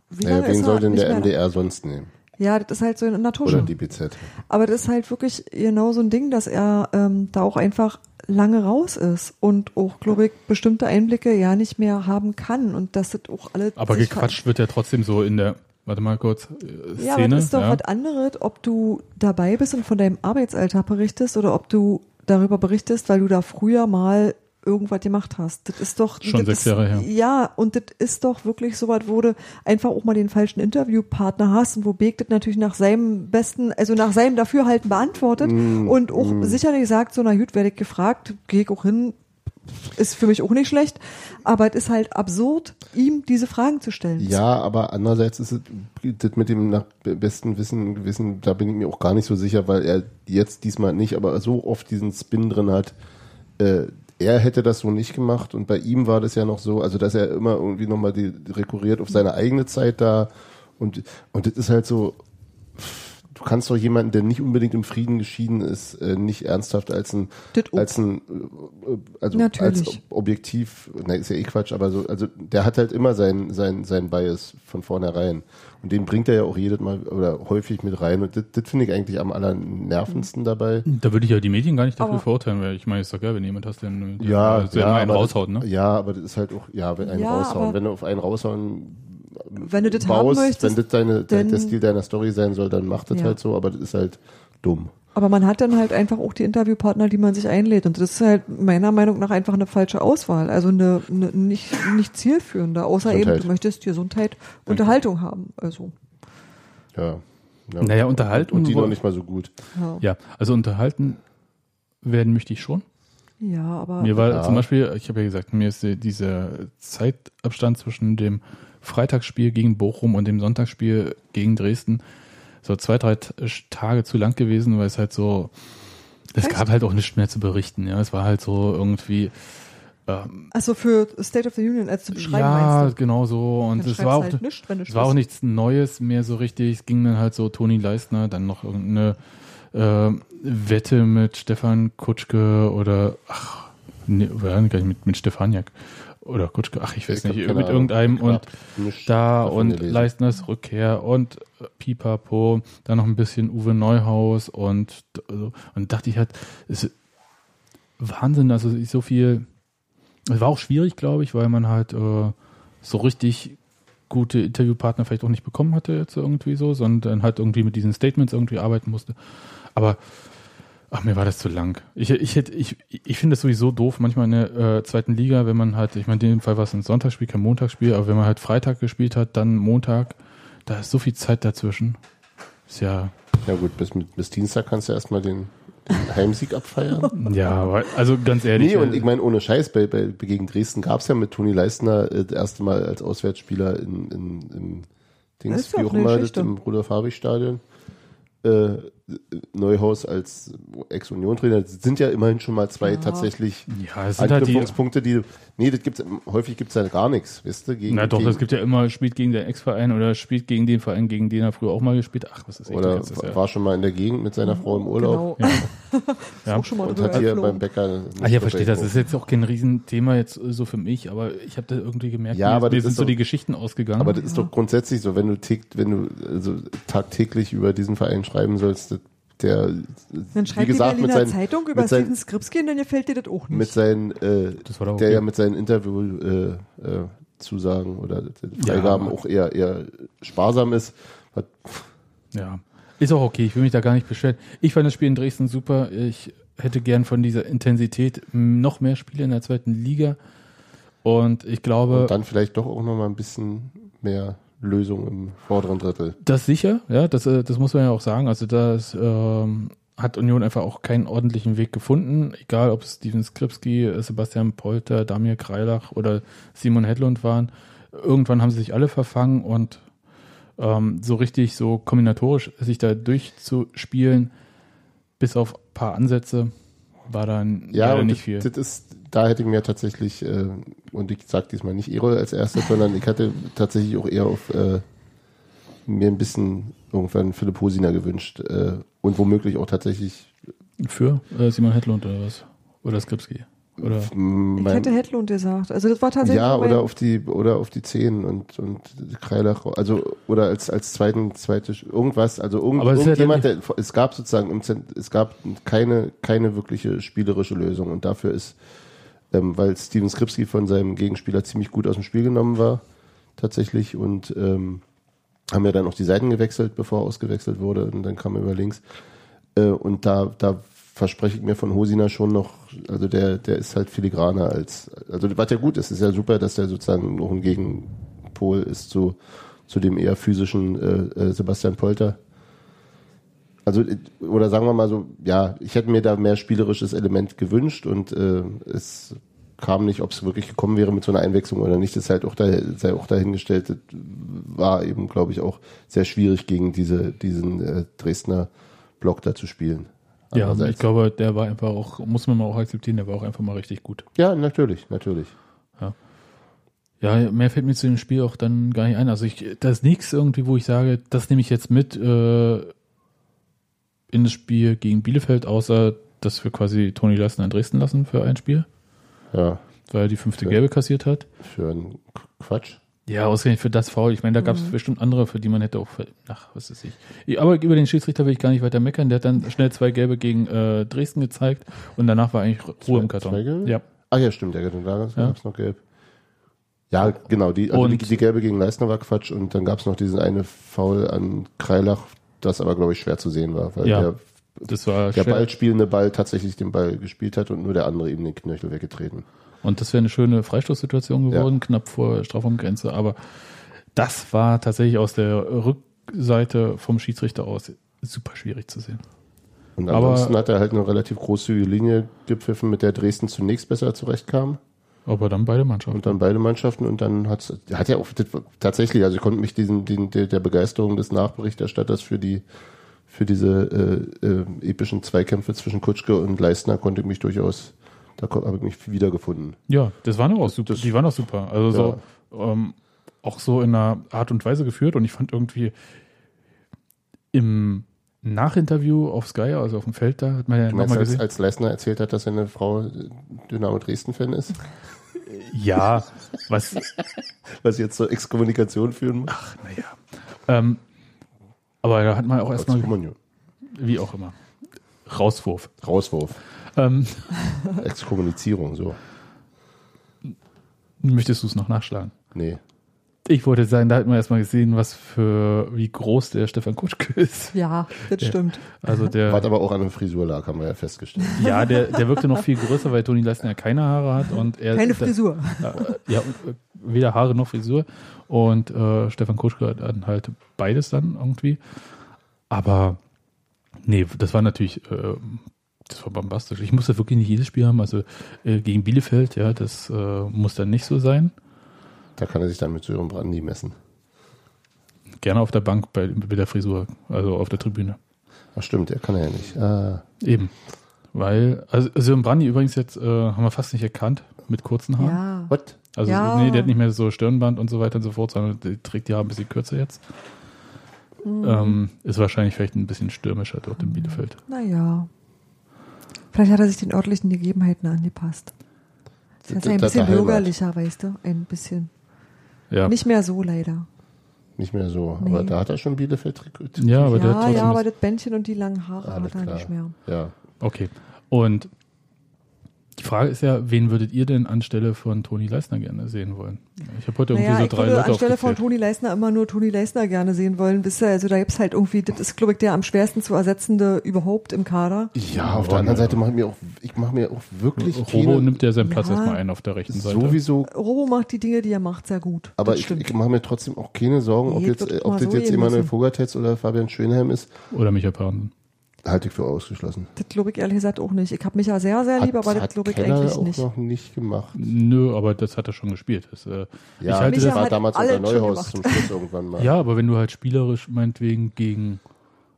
wie Naja, lange wen ist soll denn der? MDR sonst nehmen? Ja, das ist halt so in der Tusche. Oder die BZ? Aber das ist halt wirklich genau so ein Ding, dass er ähm, da auch einfach lange raus ist und auch, glaube ich, bestimmte Einblicke ja nicht mehr haben kann und dass das auch alle. Aber gequatscht wird ja trotzdem so in der, warte mal kurz, äh, Ja, aber Szene. das ist doch ja. was anderes, ob du dabei bist und von deinem Arbeitsalltag berichtest oder ob du darüber berichtest, weil du da früher mal irgendwas gemacht hast. Das ist doch Schon sechs Jahre her. ist, Ja, und das ist doch wirklich so was, wo du einfach auch mal den falschen Interviewpartner hast und wo Beek das natürlich nach seinem besten, also nach seinem Dafürhalten beantwortet Mm, und auch sicherlich sagt, so na gut, werde ich gefragt, gehe ich auch hin, ist für mich auch nicht schlecht, aber es ist halt absurd, ihm diese Fragen zu stellen. Ja, aber andererseits ist es das mit dem nach besten Wissen, Gewissen, da bin ich mir auch gar nicht so sicher, weil er jetzt diesmal nicht, aber so oft diesen Spin drin hat. Äh, er hätte das so nicht gemacht und bei ihm war das ja noch so, also dass er immer irgendwie nochmal die, die rekurriert auf seine eigene Zeit da und, und das ist halt so, du kannst doch jemanden, der nicht unbedingt im Frieden geschieden ist, äh, nicht ernsthaft als ein, als ein, äh, also Natürlich. als objektiv, na, ist ja eh Quatsch, aber so, also der hat halt immer sein, sein, sein Bias von vornherein. Und den bringt er ja auch jedes Mal oder häufig mit rein. Und das, das finde ich eigentlich am allernervendsten dabei. Da würde ich ja die Medien gar nicht dafür Aber- verurteilen, weil ich meine, ist doch geil, wenn jemand hast, der, der Ja, der ja, einen aber raushaut, ne? Das, ja, aber das ist halt auch, ja, wenn einen Ja, raushauen. Wenn du auf einen raushauen Wenn du das haben baust, möchtest, wenn das deine, dann- der Stil deiner Story sein soll, dann macht das Ja. halt so, aber das ist halt dumm. Aber man hat dann halt einfach auch die Interviewpartner, die man sich einlädt. Und das ist halt meiner Meinung nach einfach eine falsche Auswahl. Also eine, eine nicht, nicht zielführende, außer eben, Gesundheit. du möchtest Gesundheit, Unterhaltung haben. Also, Ja. ja. Naja, Unterhaltung. Und die noch nicht mal so gut. ja. Ja, also unterhalten werden möchte ich schon. Ja, aber Mir war Ja. zum Beispiel, ich habe ja gesagt, mir ist die- dieser Zeitabstand zwischen dem Freitagsspiel gegen Bochum und dem Sonntagsspiel gegen Dresden so zwei, drei T- Tage zu lang gewesen, weil es halt so, es Echt? gab halt auch nichts mehr zu berichten. Ja, es war halt so irgendwie, ähm, also für State of the Union als zu beschreiben ja, genau so. Und Dann es war auch, halt du es war auch nichts Neues mehr so richtig. Es ging dann halt so Toni Leistner, dann noch irgendeine äh, Wette mit Stefan Kutschke oder ach, nee, gar nicht mit, mit Stefaniak oder Kutschke, ach, ich weiß Ich hab nicht, mit irgendeinem und da und. Leistners Rückkehr und äh, Pipapo, dann noch ein bisschen Uwe Neuhaus und also, und dachte ich halt, es ist Wahnsinn, also so viel, es war auch schwierig, glaube ich, weil man halt äh, so richtig gute Interviewpartner vielleicht auch nicht bekommen hatte jetzt irgendwie so, sondern halt irgendwie mit diesen Statements irgendwie arbeiten musste. Aber ach, mir war das zu lang. Ich, ich, hätte- ich, ich finde es sowieso doof, manchmal in der äh, zweiten Liga, wenn man halt, ich meine, in dem Fall war es ein Sonntagsspiel, kein Montagsspiel, aber wenn man halt Freitag gespielt hat, dann Montag, da ist so viel Zeit dazwischen. Ist ja, Ja gut, bis, bis Dienstag kannst du erstmal den, den Heimsieg abfeiern. ja, aber- also ganz ehrlich. Nee, und äh, ich meine, ohne Scheiß, bei, bei, gegen Dresden gab es ja mit Toni Leistner äh, das erste Mal als Auswärtsspieler in, in, in Das Dings, wie auch immer, das, im Rudolf-Habich-Stadion. Äh, Neuhaus als Ex-Union-Trainer sind ja immerhin schon mal zwei tatsächlich Ja, es sind halt die. Anknüpfungspunkte, die, nee, das gibt's, häufig gibt's ja gar nichts, weißt du, gegen, Na doch, es gibt ja immer, spielt gegen den Ex-Verein oder spielt gegen den Verein, gegen den er früher auch mal gespielt. Ach, was ist oder das ja. war schon mal in der Gegend mit seiner Frau im Urlaub Genau. Ja. Auch schon mal und hat hier beim Bäcker. Ah ja, verstehe das. Das ist jetzt auch kein Riesenthema jetzt äh, so für mich, aber ich habe da irgendwie gemerkt, Ja, mir, aber mir sind ist so doch- die Geschichten ausgegangen. Aber das ist doch grundsätzlich so, wenn du, täg, wenn du also tagtäglich über diesen Verein schreiben sollst, der, Dann schreibt wie gesagt, die mit Berliner seinen, Zeitung über mit Steven Skripski und dann gefällt dir das auch nicht. mit seinen, äh, Das war doch der okay. ja mit seinen Interview äh, äh, Zusagen oder Freigaben aber- auch eher eher sparsam ist. Hat, Ja, ist auch okay. Ich will mich da gar nicht beschweren. Ich fand das Spiel in Dresden super. Ich hätte gern von dieser Intensität noch mehr Spiele in der zweiten Liga. Und ich glaube, und dann vielleicht doch auch noch mal ein bisschen mehr Lösung im vorderen Drittel. das sicher, ja, das, äh, das muss man ja auch sagen. Also das ähm, hat Union einfach auch keinen ordentlichen Weg gefunden. Egal, ob es Steven Skripski, äh, Sebastian Polter, Damir Kreilach oder Simon Hedlund waren. Irgendwann haben sie sich alle verfangen und ähm, so richtig so kombinatorisch sich da durchzuspielen, bis auf ein paar Ansätze, war dann Ja, nicht das, viel. das ist, da hätte ich mir tatsächlich, äh, und ich sag diesmal nicht Erol als erstes, sondern ich hatte tatsächlich auch eher auf äh, mir ein bisschen irgendwann Philipp Hosiner gewünscht äh, und womöglich auch tatsächlich Für äh, Simon Hedlund oder was? Oder Skripski? Oder? ich hätte Hedlund gesagt. Also das war tatsächlich ja, oder auf die oder auf die Zehen und und Kreilach, also oder als als zweiten zweite irgendwas, also irgend, Aber es ist ja irgendjemand, der, es gab sozusagen im Zent, es gab keine keine wirkliche spielerische Lösung und dafür ist, ähm, weil Steven Skripski von seinem Gegenspieler ziemlich gut aus dem Spiel genommen war tatsächlich. Und ähm, haben ja dann auch die Seiten gewechselt, bevor er ausgewechselt wurde. Und dann kam er über links. Äh, und da da verspreche ich mir von Hosina schon noch, also der, der ist halt filigraner als, also was ja gut ist, ist ja super, dass der sozusagen noch ein Gegenpol ist zu, zu dem eher physischen äh, äh, Sebastian Polter. Also, äh, oder sagen wir mal so, ja, ich hätte mir da mehr spielerisches Element gewünscht und äh, es kam nicht, ob es wirklich gekommen wäre mit so einer Einwechslung oder nicht, ist halt auch, da, sei auch dahingestellt, das war eben, glaube ich, auch sehr schwierig gegen diese, diesen äh, Dresdner Block da zu spielen. Ja, Andererseits- ich glaube, der war einfach auch, muss man mal auch akzeptieren, der war auch einfach mal richtig gut. Ja, natürlich, natürlich. Ja, mehr fällt mir zu dem Spiel auch dann gar nicht ein. Also ich, da ist nichts irgendwie, wo ich sage, das nehme ich jetzt mit äh, in das Spiel gegen Bielefeld, außer dass wir quasi Toni Leistner in Dresden lassen für ein Spiel, Ja, weil er die fünfte Ja. Gelbe kassiert hat. für einen Quatsch. Ja, ausgerechnet für das Foul. Ich meine, da gab es bestimmt andere, für die man hätte auch, ach, was weiß ich. ich. Aber über den Schiedsrichter will ich gar nicht weiter meckern. Der hat dann schnell zwei Gelbe gegen äh, Dresden gezeigt und danach war eigentlich Ruhe im Karton. Zwei Gelbe? Ja. Ah ja, stimmt, ja, genau, da gab es Ja. noch gelb. Ja, genau, die, also die, Und- die gelbe gegen Leistner war Quatsch und dann gab es noch diesen eine Foul an Kreilach, das aber, glaube ich, schwer zu sehen war, weil Ja, der, Das war der. Ballspielende Ball tatsächlich den Ball gespielt hat und nur der andere ihm den Knöchel weggetreten. Und das wäre eine schöne Freistoßsituation geworden, Ja. knapp vor Strafraumgrenze. Aber das war tatsächlich aus der Rückseite vom Schiedsrichter aus super schwierig zu sehen. Und Aber- ansonsten hat er halt eine relativ großzügige Linie gepfiffen, mit der Dresden zunächst besser zurechtkam. Aber dann beide Mannschaften. Und dann beide Mannschaften und dann hat's, hat ja auch tatsächlich, also ich konnte mich diesen, den, der, Begeisterung des Nachberichterstatters für die für diese äh, äh, epischen Zweikämpfe zwischen Kutschke und Leistner konnte ich mich durchaus, da habe ich mich wiedergefunden. Ja, das waren auch super. Das- die waren auch super. Also so ähm, auch so in einer Art und Weise geführt. Und ich fand irgendwie im Nachinterview auf Sky, also auf dem Feld da, hat man ja nochmal als, gesehen. als Leistner erzählt hat, dass seine Frau Dynamo Dresden-Fan ist? Ja, was, Was jetzt zur Exkommunikation führen muss? naja. Ähm, aber da hat man auch erstmal, wie auch immer, Rauswurf. Rauswurf. Ähm, Exkommunizierung, so. möchtest du es noch nachschlagen? Nee. Ich wollte sagen, da hat man erstmal gesehen, was für, wie groß der Stefan Kutschke ist. Ja, das stimmt. Also Was der, aber auch an der Frisur lag, haben wir ja festgestellt. ja, der, der wirkte noch viel größer, weil Toni Leistner ja keine Haare hat und er. Keine Frisur. Äh, ja, weder Haare noch Frisur. Und äh, Stefan Kutschke hat dann halt beides dann irgendwie. Aber nee, das war natürlich, äh, das war bombastisch. Ich musste wirklich nicht jedes Spiel haben. Also äh, gegen Bielefeld, ja, das äh, muss dann nicht so sein. Da kann er sich dann mit Sören Brandi messen. Gerne auf der Bank bei, bei der Frisur, also auf der Tribüne. Ach stimmt, er kann er ja nicht. Ah, Eben. Weil, also, im Brandi übrigens jetzt äh, haben wir fast nicht erkannt mit kurzen Haaren. Ja. what? Also Ja. nee, der hat nicht mehr so Stirnband und so weiter und so fort, sondern der trägt die Haare ein bisschen kürzer jetzt. Mhm. Ähm, ist wahrscheinlich vielleicht ein bisschen stürmischer dort in Bielefeld. Naja. Vielleicht hat er sich den örtlichen Gegebenheiten angepasst. Das ist ein bisschen bürgerlicher, weißt du? Ein bisschen. Ja, Nicht mehr so leider. Nicht mehr so. Nee. Aber da hat er schon Bielefeld-Trikot. ja aber der hat ja, trotzdem ja, aber das, das Bändchen und die langen Haare Alles hat er klar. nicht mehr. Ja. Okay. Und die Frage ist ja, wen würdet ihr denn anstelle von Toni Leisner gerne sehen wollen? Ich habe heute irgendwie Naja, so ich drei würde Leute anstelle von. Toni Leisner immer nur Toni Leisner gerne sehen wollen. Wisst ihr, also da gibt's halt irgendwie, das ist, glaube ich, der am schwersten zu ersetzende überhaupt im Kader. Ja, auf der anderen Seite mache ich mir auch, ich mache mir auch wirklich Robo keine, nimmt ja seinen Platz Ja. erstmal ein auf der rechten Seite. sowieso, Robo macht die Dinge, die er macht, sehr gut. aber ich, ich mache mir trotzdem auch keine Sorgen, ob Nee, jetzt, äh, ob das so jetzt Emanuel. Vogertetz oder Fabian Schönheim ist, Oder Michael Parensen. Halte ich für ausgeschlossen. Das glaube ich ehrlich gesagt auch nicht. Ich habe mich ja sehr, sehr lieb, aber das glaube ich Keller eigentlich auch nicht. noch nicht gemacht. Nö, aber das hat er schon gespielt. Das, äh, ich Ja, halte das war hat damals unter Neuhaus zum Schluss irgendwann mal. Ja, aber wenn du halt spielerisch meinetwegen gegen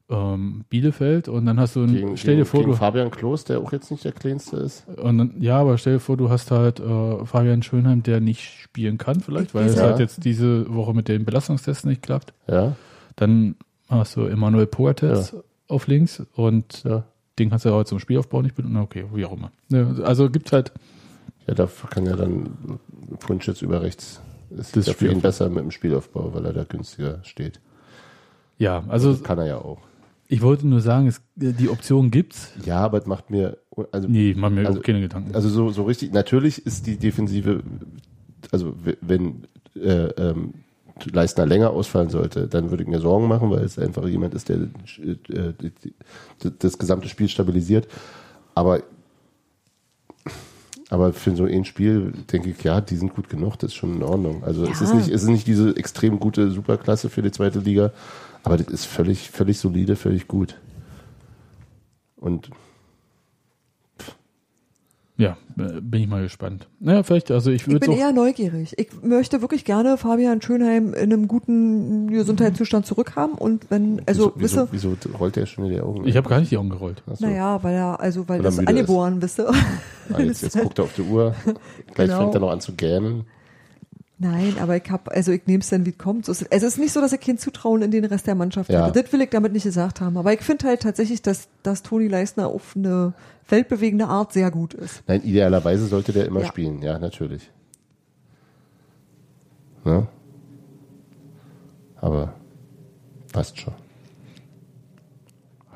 ähm, Bielefeld und dann hast du ein, Gegen, stell dir gegen, vor, gegen du Fabian Klos, der auch jetzt nicht der kleinste ist. und dann, ja, aber stell dir vor, du hast halt äh, Fabian Schönheim, der nicht spielen kann vielleicht, Ich weil es ja. halt jetzt diese Woche mit den Belastungstests nicht klappt. Ja, Dann hast du Emanuel Pogatetz auf links und ja. den kannst du aber zum Spielaufbau nicht benutzen. Okay, wie auch immer. Also gibt halt Ja, dafür kann ja dann Punschitz über rechts. Ist Das für ihn besser mit dem Spielaufbau, weil er da günstiger steht. ja, also Das kann er ja auch. ich wollte nur sagen, es, die Option gibt's. Ja, aber es macht mir, also, Nee, mach mir Also- auch keine Gedanken. also so, so richtig, natürlich ist die Defensive, also wenn äh, ähm, Leistner länger ausfallen sollte, dann würde ich mir Sorgen machen, weil es einfach jemand ist, der äh, die- das gesamte Spiel stabilisiert. Aber aber für so ein Spiel denke ich, ja, die sind gut genug, das ist schon in Ordnung. Also es Ja. ist nicht, es ist nicht diese extrem gute Superklasse für die zweite Liga, aber das ist völlig, völlig solide, völlig gut. Und äh, bin ich mal gespannt. Naja, vielleicht, also ich Ich würde bin auch. eher neugierig. Ich möchte wirklich gerne Fabian Schönheim in einem guten Gesundheitszustand zurückhaben und wenn, also, wieso, wisse, wieso, wieso rollt der schon in die Augen? Ich habe gar nicht die Augen gerollt. So. naja, weil er, also, weil Weil das angeboren, wisst ihr. Ah, jetzt, jetzt guckt er auf die Uhr. Gleich Genau. fängt er noch an zu gähnen. Nein, aber ich hab, also ich nehme es dann, wie es kommt. So ist es ist nicht so, dass ich kein Zutrauen in den Rest der Mannschaft Ja. habe. Das will ich damit nicht gesagt haben. Aber ich finde halt tatsächlich, dass, dass Toni Leisner auf eine weltbewegende Art sehr gut ist. Nein, idealerweise sollte der immer Ja. spielen. Ja, natürlich. Ne? Aber passt schon.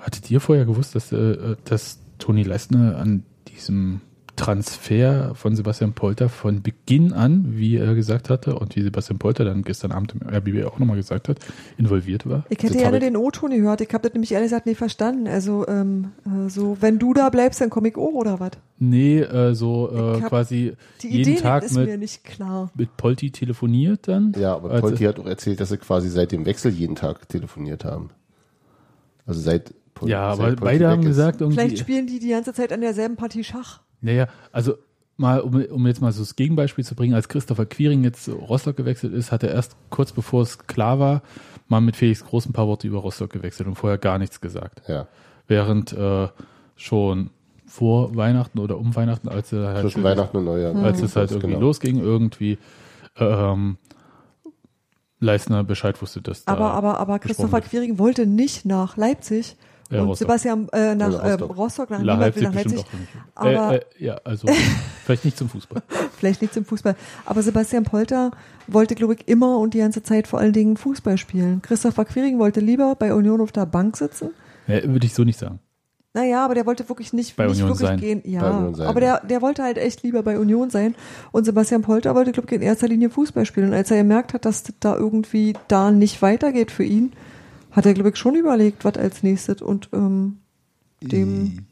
Hattet ihr vorher gewusst, dass, äh, dass Toni Leistner an diesem Transfer von Sebastian Polter von Beginn an, wie er gesagt hatte, und wie Sebastian Polter dann gestern Abend im RBB auch nochmal gesagt hat, involviert war? Ich hätte Das gerne den O-Ton gehört. Ich habe das nämlich ehrlich gesagt nicht verstanden. Also, ähm, äh, so, wenn du da bleibst, dann komm ich auch, oder was? Nee, äh, so äh, quasi Die jeden Idee Tag ist mir mit, nicht klar. mit Polti telefoniert dann. Ja, aber Also- Polti hat auch erzählt, dass sie quasi seit dem Wechsel jeden Tag telefoniert haben. Also seit Pol- Ja, seit aber Polti beide haben ist. gesagt, irgendwie. Vielleicht spielen die die ganze Zeit an derselben Partie Schach. Naja, also mal, um, um jetzt mal so das Gegenbeispiel zu bringen, als Christopher Quiring jetzt zu Rostock gewechselt ist, hat er erst kurz bevor es klar war, mal mit Felix Groß ein paar Worte über Rostock gewechselt und vorher gar nichts gesagt. Ja, Während äh, schon vor Weihnachten oder um Weihnachten, als er halt zwischen Weihnachten und Neujahr. als es halt irgendwie Genau. losging, irgendwie ähm, Leistner Bescheid wusste, dass da Aber, aber, aber Christopher. Quiring wollte nicht nach Leipzig. Ja, und Rostock. Sebastian äh, nach Oder ähm, Rostock. Rostock, nach La Leipzig nach Leipzig. Aber äh, äh, ja, also vielleicht nicht zum Fußball. vielleicht nicht zum Fußball. Aber Sebastian Polter wollte, glaube ich, immer und die ganze Zeit vor allen Dingen Fußball spielen. Christopher Quiring wollte lieber bei Union auf der Bank sitzen. Ja, würde ich so nicht sagen. Naja, aber der wollte wirklich nicht, Bei nicht Union wirklich sein. gehen. Ja, Bei Union sein, aber der, der wollte halt echt lieber bei Union sein. Und Sebastian Polter wollte, glaube ich, in erster Linie Fußball spielen. Und als er gemerkt hat, dass das da irgendwie da nicht weitergeht für ihn, hat er, glaube ich, schon überlegt, was als nächstes. Und ähm, dem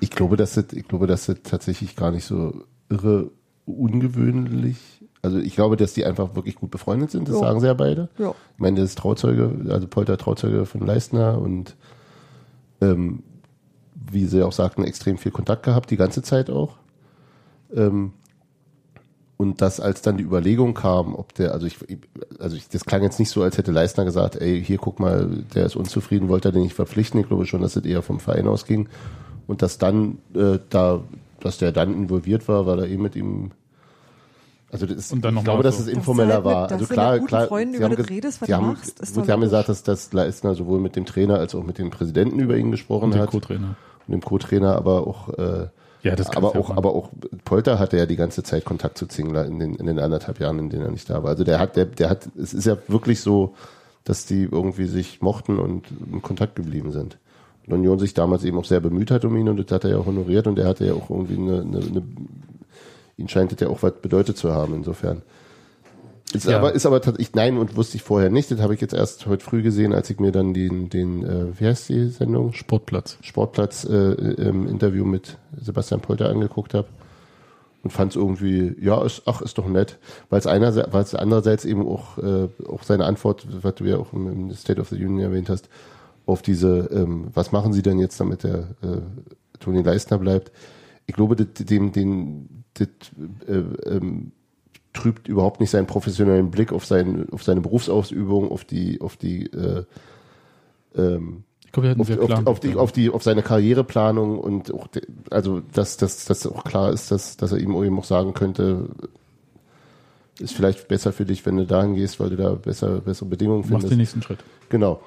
Ich glaube, dass das, ich glaube, dass das tatsächlich gar nicht so irre ungewöhnlich. Also ich glaube, dass die einfach wirklich gut befreundet sind. Das Ja. sagen sie ja beide. Ja. Ich meine, das ist Trauzeuge, also Polter Trauzeuge von Leistner und ähm, wie sie auch sagten, extrem viel Kontakt gehabt, die ganze Zeit auch. Ähm, Und dass als dann die Überlegung kam, ob der, also ich, also ich, das klang jetzt nicht so, als hätte Leistner gesagt, ey, hier guck mal, der ist unzufrieden, wollte er den nicht verpflichten. Ich glaube schon, dass das eher vom Verein ausging. Und dass dann äh, da, dass der dann involviert war, weil er eh mit ihm also das ist, Und dann ich glaube, mal dass so. es informeller Dass du halt war. mit- Also dass du klar, mit guten klar. Freunden sie über haben das redest, was sie du haben, machst, ist gut, doch sie haben gesagt, dass, dass Leistner sowohl mit dem Trainer als auch mit dem Präsidenten über ihn gesprochen Und hat. Co-Trainer. Und dem Co-Trainer, aber auch, äh, Ja, das aber auch, aber auch Polter hatte ja die ganze Zeit Kontakt zu Zingler in den, in den anderthalb Jahren, in denen er nicht da war. Also der hat, der, der hat, es ist ja wirklich so, dass die irgendwie sich mochten und in Kontakt geblieben sind. Und Union sich damals eben auch sehr bemüht hat um ihn und das hat er ja honoriert und er hatte ja auch irgendwie eine, eine, eine ihn scheint das ja auch was bedeutet zu haben, insofern. Ist Ja. aber, ist aber tatsächlich, nein, und wusste ich vorher nicht, das habe ich jetzt erst heute früh gesehen, als ich mir dann den, den, äh, wie heißt die Sendung? Sportplatz. Sportplatz äh, im Interview mit Sebastian Polter angeguckt habe und fand es irgendwie, ja, ist, ach, ist doch nett, weil es einerseits, weil es andererseits eben auch, äh, auch seine Antwort, was du ja auch im, im State of the Union erwähnt hast, auf diese, ähm, was machen sie denn jetzt, damit der äh, Toni Leistner bleibt? Ich glaube, das, dem, den, das, äh, ähm, trübt überhaupt nicht seinen professionellen Blick auf, sein, auf seine Berufsausübung, auf die, auf die, äh, ähm, Ich glaube, auf, auf, auf, die, auf, die, auf seine Karriereplanung und auch, de, also dass, dass, dass auch klar ist, dass, dass er ihm eben auch sagen könnte, ist vielleicht besser für dich, wenn du dahin gehst, weil du da besser, bessere Bedingungen findest. den nächsten Schritt. Genau.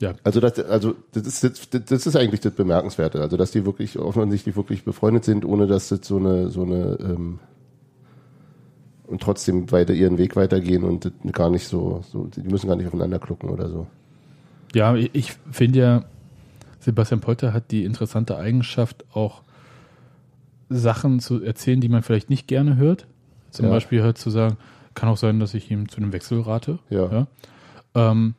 Ja. Also das, also das ist, das, das ist eigentlich das Bemerkenswerte. Also dass die wirklich offensichtlich wirklich befreundet sind, ohne dass das so eine, so eine ähm, und trotzdem weiter ihren Weg weitergehen und gar nicht so, so, die müssen gar nicht aufeinander klucken oder so. Ja, ich, finde ja, Sebastian Polter hat die interessante Eigenschaft, auch Sachen zu erzählen, die man vielleicht nicht gerne hört. Zum Ja. Beispiel halt zu sagen, kann auch sein, dass ich ihm zu einem Wechsel rate. Ja. Ähm,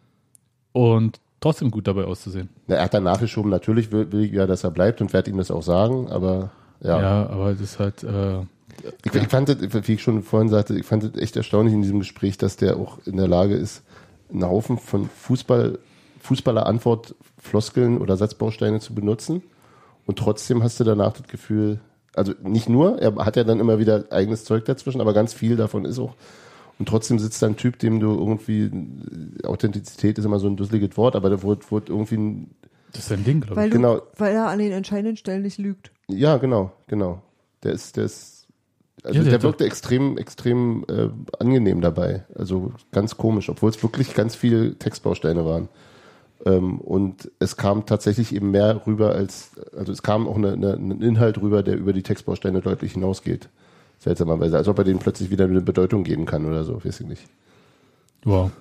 und trotzdem gut dabei auszusehen. Na, er hat dann nachgeschoben, natürlich will, will ich ja, dass er bleibt und werde ihm das auch sagen, aber ja. Ja, aber das ist halt, äh, Ich, ich fand das, wie ich schon vorhin sagte, ich fand es echt erstaunlich in diesem Gespräch, dass der auch in der Lage ist, einen Haufen von Fußball, Fußballer-Antwort-Floskeln oder Satzbausteine zu benutzen. Und trotzdem hast du danach das Gefühl, also nicht nur, er hat ja dann immer wieder eigenes Zeug dazwischen, aber ganz viel davon ist auch. Und trotzdem sitzt da ein Typ, dem du irgendwie, Authentizität ist immer so ein dusseliges Wort, aber da wurde, wurde irgendwie ein, das ist sein Ding, glaube Weil, ich. du, Genau. weil er an den entscheidenden Stellen nicht lügt. Ja, genau, genau. Der ist, der ist, also Ja, der der, wirkte extrem, extrem äh, angenehm dabei. Also ganz komisch, obwohl es wirklich ganz viele Textbausteine waren. Ähm, und es kam tatsächlich eben mehr rüber als, also es kam auch eine, eine, ein Inhalt rüber, der über die Textbausteine deutlich hinausgeht. Seltsamerweise, als ob er denen plötzlich wieder eine Bedeutung geben kann oder so, weiß ich nicht. Wow.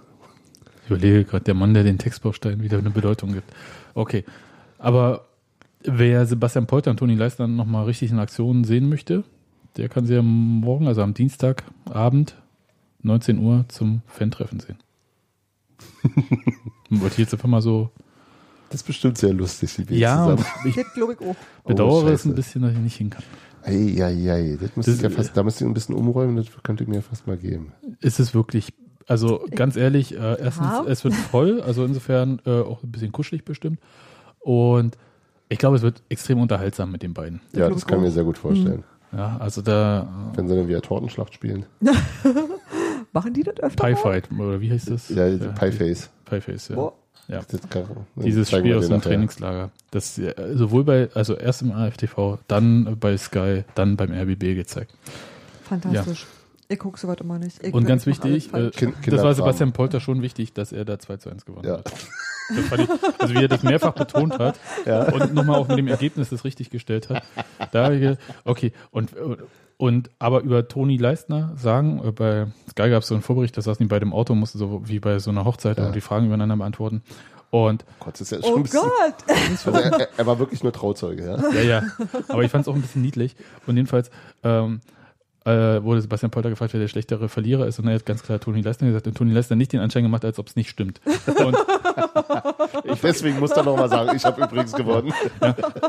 Ich überlege gerade, der Mann, der den Textbaustein wieder eine Bedeutung gibt. Okay. Aber wer Sebastian Polter und Toni Leistner nochmal richtig in Aktion sehen möchte, der kann sie ja morgen, also am Dienstagabend, 19 Uhr, zum Fan-Treffen sehen. Wollte ich jetzt einfach mal so. Das ist bestimmt sehr lustig, die wir Ja, zusammen. ich Das glaube ich auch. bedauere es Scheiße. ein bisschen, dass ich nicht hin kann. Eieiei, das müsste Das- ich ja fast, da müsste ich ein bisschen umräumen, das könnte ich mir fast mal geben. Ist es wirklich, also ganz ehrlich, äh, erstens, Ja. es wird voll, also insofern äh, auch ein bisschen kuschelig bestimmt. Und ich glaube, es wird extrem unterhaltsam mit den beiden. Ja, das kann ich mir sehr gut vorstellen. Ja, also da Wenn sie dann wieder Tortenschlacht spielen. Machen die das öfter? Pie? Fight, oder wie heißt das? Ja, Pie Face. Pie Face, ja. Oh. ja. Kann, Dieses Spiel aus dem nachher. Trainingslager. Das äh, sowohl bei, also erst im AFTV, dann bei Sky, dann beim RBB gezeigt. Fantastisch. Ich gucke sowas immer nicht. Ich Und ganz wichtig, äh, das war Sebastian Polter schon wichtig, dass er da 2 zu 1 gewonnen Ja. hat. Das fand ich, also wie er das mehrfach betont hat und nochmal auch mit dem Ergebnis das richtig gestellt hat. Da, okay, und, und aber über Toni Leistner sagen, äh, bei Sky gab es so einen Vorbericht, da saßen die beide im Auto, mussten so wie bei so einer Hochzeit Ja. und die Fragen übereinander beantworten. Und Gott, das ist ja schon oh ein bisschen, Gott! also er, er- er war wirklich nur Trauzeuge, ja. Ja, ja. Aber ich fand es auch ein bisschen niedlich. Und jedenfalls ähm, äh, wurde Sebastian Polter gefragt, wer der schlechtere Verlierer ist. Und er hat ganz klar Toni Leistner gesagt. Und Toni Leistner nicht den Anschein gemacht, als ob es nicht stimmt. Und Deswegen muss er noch mal sagen, ich habe übrigens gewonnen.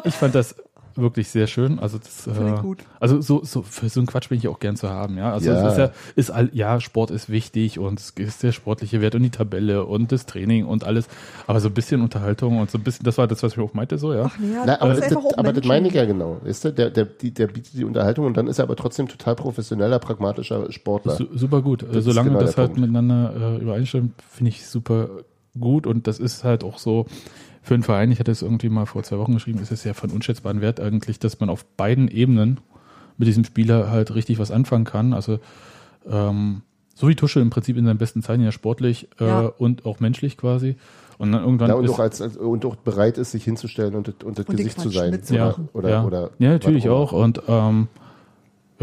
ich fand das wirklich sehr schön. Also das, äh, gut. also so, so für so einen Quatsch bin ich auch gern zu haben, ja. Also Ja. es ist ja, ist all, ja, Sport ist wichtig und es ist der sportliche Wert und die Tabelle und das Training und alles. Aber so ein bisschen Unterhaltung und so ein bisschen, das war das, was ich auch meinte, so, ja. Ach nee, ja, Na, aber ist das, einfach auch aber das meine ich ja genau. Weißt du? der, der, die, der bietet die Unterhaltung und dann ist er aber trotzdem total professioneller, pragmatischer Sportler. Su super gut. ist Solange genau das der halt Punkt. miteinander äh, übereinstimmt, finde ich super gut und das ist halt auch so für einen Verein, ich hatte es irgendwie mal vor zwei Wochen geschrieben, ist es ja von unschätzbarem Wert eigentlich, dass man auf beiden Ebenen mit diesem Spieler halt richtig was anfangen kann. Also ähm, so wie Tusche im Prinzip in seinen besten Zeiten ja sportlich äh, Ja. und auch menschlich quasi. Und dann irgendwann Ja, und, ist, auch als, als, und auch bereit ist, sich hinzustellen und, das- und das Und Gesicht zu sein. Oder, oder, ja, oder ja, natürlich auch. Und ähm,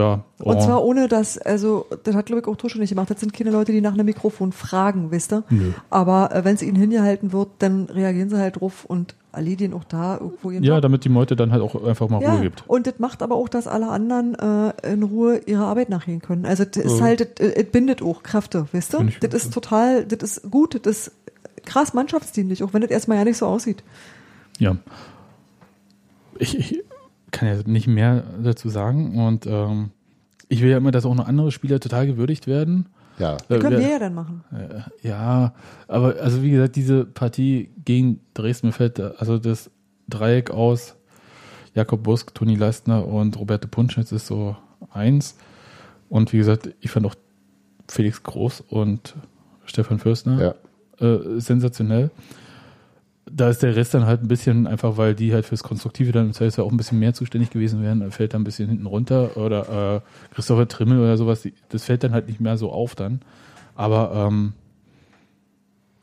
ja, Und oh, zwar ohne dass, also, das hat glaube ich auch Tusche nicht gemacht. Das sind keine Leute, die nach einem Mikrofon fragen, wisst ihr? Nö. Aber äh, wenn es ihnen hingehalten wird, dann reagieren sie halt drauf und erledigen auch da irgendwo ihren ja, Job. damit die Meute dann halt auch einfach mal Ja, Ruhe gibt. und das macht aber auch, dass alle anderen äh, in Ruhe ihrer Arbeit nachgehen können. Also das ist Mhm. halt, das, es bindet auch Kräfte, weißt du? Find ich Das ist total, das ist gut, das ist krass mannschaftsdienlich, auch wenn das erstmal ja nicht so aussieht. Ja. Ich, ich kann ja nicht mehr dazu sagen und ähm, ich will ja immer, dass auch noch andere Spieler total gewürdigt werden. Ja. Äh, Können wir ja dann machen. äh, ja, aber also wie gesagt, diese Partie gegen Dresden mir fällt, also das Dreieck aus Jakob Busk, Toni Leistner und Roberto Punschitz ist so eins. Und wie gesagt, ich fand auch Felix Groß und Stefan Fürstner Ja. äh, sensationell. Da ist der Rest dann halt ein bisschen einfach, weil die halt fürs Konstruktive dann im Zweifelsfall auch ein bisschen mehr zuständig gewesen wären, fällt dann ein bisschen hinten runter. Oder äh, Christopher Trimmel oder sowas, die, das fällt dann halt nicht mehr so auf dann. Aber ähm,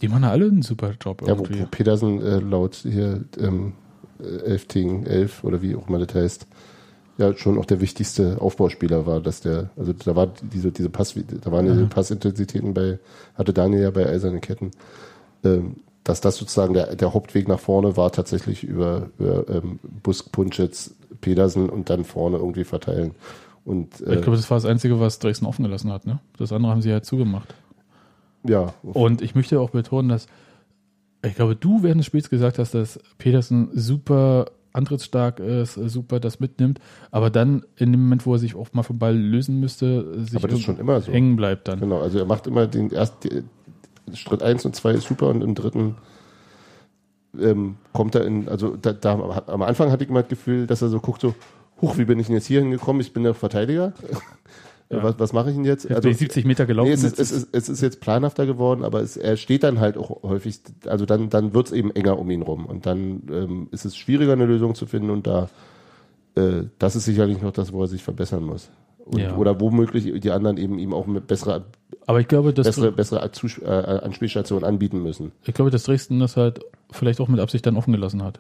die machen alle einen super Job Ja, wo, wo Petersen äh, laut hier ähm, äh, 11 gegen 11 oder wie auch immer das heißt, ja schon auch der wichtigste Aufbauspieler war, dass der, also da war diese, diese Pass, da waren diese Passintensitäten bei, hatte Daniel ja bei Eiserne Ketten, ähm, dass das sozusagen der, der Hauptweg nach vorne war, tatsächlich über, über ähm, Busk, Punschitz, Petersen und dann vorne irgendwie verteilen. Und äh, ich glaube, das war das Einzige, was Dresden offen gelassen hat. Ne? Das andere haben sie halt zugemacht. ja, Und ich möchte auch betonen, dass ich glaube, du während des Spiels gesagt hast, dass Petersen super antrittsstark ist, super das mitnimmt, aber dann in dem Moment, wo er sich auch mal vom Ball lösen müsste, sich Aber das schon immer so. hängen bleibt dann. Genau, also er macht immer den ersten Schritt 1 und 2 ist super und im dritten ähm, kommt er in, also da, da am Anfang hatte ich immer das Gefühl, dass er so guckt, so, huch, wie bin ich denn jetzt hier hingekommen? Ich bin der Verteidiger. Ja. Was, was mache ich denn jetzt? Jetzt ich 70 Meter gelaufen. Nee, es, ist, es, ist, es ist jetzt planhafter geworden, aber es, er steht dann halt auch häufig, also dann, dann wird es eben enger um ihn rum und dann ähm, ist es schwieriger, eine Lösung zu finden und da, äh, das ist sicherlich noch das, wo er sich verbessern muss. Und, Ja. Oder womöglich die anderen eben ihm auch mit besserer, aber ich glaube, dass bessere, bessere Zus- äh, Anspielstationen anbieten müssen. ich glaube, dass Dresden das halt vielleicht auch mit Absicht dann offen gelassen hat.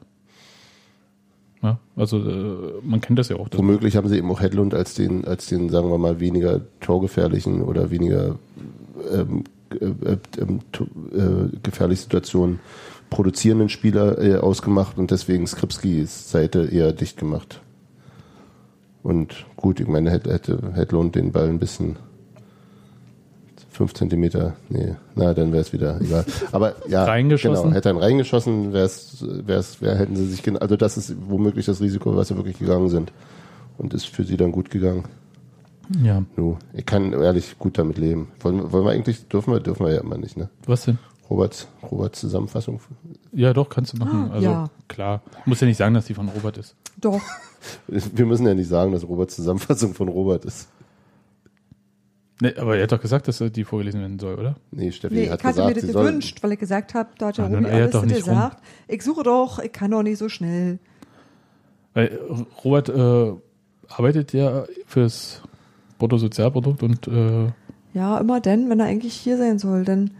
Ja, also äh, man kennt das ja auch. Womöglich haben sie eben auch Hedlund als den, als den, sagen wir mal, weniger torgefährlichen oder weniger ähm, äh, äh, ähm, äh, gefährliche Situationen produzierenden Spieler äh, ausgemacht und deswegen Skripskis Seite eher dicht gemacht. Und gut, ich meine, hätte, hätte Hedlund den Ball ein bisschen fünf Zentimeter, nee, na, dann wäre es wieder egal. Aber ja, Reingeschossen? genau, hätte er ihn reingeschossen, wär's, wär's, wär, hätten sie sich, also das ist womöglich das Risiko, was sie wirklich gegangen sind. Und ist für sie dann gut gegangen. Ja, Nu, ich kann ehrlich gut damit leben. Wollen, wollen wir eigentlich, dürfen wir, dürfen wir ja immer nicht, ne? was denn? Roberts, Roberts Zusammenfassung. Ja, doch, kannst du machen. Ah, also ja. klar. Muss ja nicht sagen, dass die von Robert ist. Doch. Wir müssen ja nicht sagen, dass Roberts Zusammenfassung von Robert ist. Nee, aber er hat doch gesagt, dass er die vorgelesen werden soll, oder? Nee, Steffi Nee, hat ich hatte gesagt, mir das gewünscht, weil ich gesagt habe, da hat ja Ah, dann Robi alles doch nicht gesagt. Ich suche doch, ich kann doch nicht so schnell. Weil Robert äh, arbeitet ja fürs Bruttosozialprodukt und äh, Ja, immer denn, wenn er eigentlich hier sein soll, dann,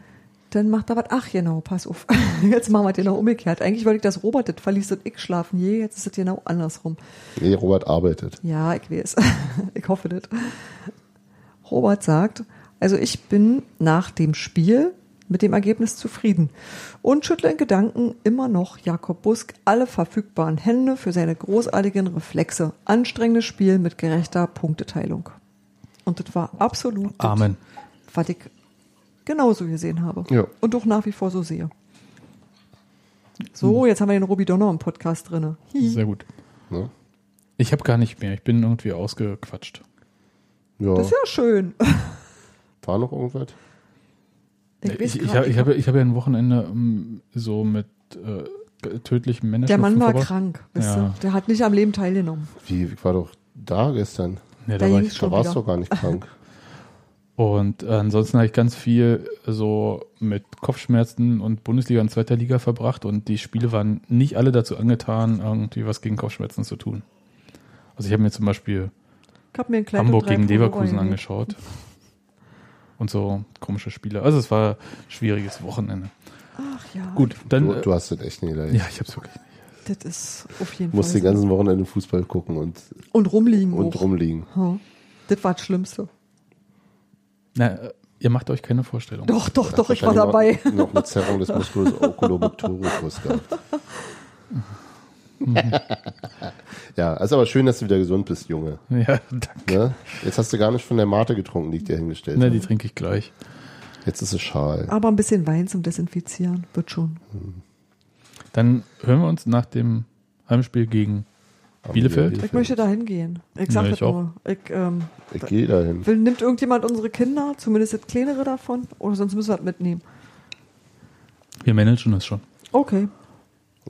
dann macht er was. Ach genau, pass auf. Jetzt machen wir das genau umgekehrt. Eigentlich wollte ich, dass Robert das verliest und ich schlafen je. Jetzt ist es genau andersrum. nee, Robert arbeitet. Ja, ich weiß. ich hoffe das. Robert sagt, also ich bin nach dem Spiel mit dem Ergebnis zufrieden und schüttle in Gedanken immer noch Jakob Busk alle verfügbaren Hände für seine großartigen Reflexe. Anstrengendes Spiel mit gerechter Punkteteilung. Und das war absolut das, Amen. was ich genauso gesehen habe. Ja. Und auch nach wie vor so sehe. So, jetzt haben wir den Robi Donner im Podcast drinne. Hi. Sehr gut. Ne? Ich habe gar nicht mehr. Ich bin irgendwie ausgequatscht. Ja, Das ist ja schön. war noch irgendwas? Ich, Ich, ich, habe nicht. ich hab, ich hab ja ein Wochenende ähm, so mit äh, tödlichem Der Männerschnupfen Mann war verbracht. krank, weißt Ja. du? Der hat nicht am Leben teilgenommen. Wie, ich war doch da gestern. Ja, Da da war ich. Da warst du doch gar nicht krank. Und äh, ansonsten habe ich ganz viel so mit Kopfschmerzen und Bundesliga und zweiter Liga verbracht und die Spiele waren nicht alle dazu angetan, irgendwie was gegen Kopfschmerzen zu tun. Also ich habe mir zum Beispiel Ich hab mir ein Kleid Hamburg gegen Leverkusen angeschaut. Und so komische Spiele. Also es war ein schwieriges Wochenende. Ach ja, Gut, dann. Du, äh, du hast das echt nicht leicht. ja, ich hab's wirklich nicht. das ist auf jeden Du musst Fall. den ganzen Wochenende Fußball gucken und, und rumliegen und auch. rumliegen. Hm. Das war das Schlimmste. Na, äh, ihr macht euch keine Vorstellung. Doch, doch, doch, ich war dabei. Noch, noch eine Zerrung des Musculus oculomotoricus gehabt. ja, ist aber schön, dass du wieder gesund bist, Junge. Ja, danke. Ne? Jetzt hast du gar nicht von der Mate getrunken, die ich dir hingestellt habe. die trinke ich gleich. Jetzt ist es schal. Aber ein bisschen Wein zum Desinfizieren wird schon. Dann hören wir uns nach dem Heimspiel gegen Bielefeld. Ich möchte da hingehen. Ich sag Ja, das ich auch. nur. Ich, ähm, Ich gehe dahin. will, nimmt irgendjemand unsere Kinder, zumindest das kleinere davon? Oder sonst müssen wir das mitnehmen. Wir managen das schon. Okay,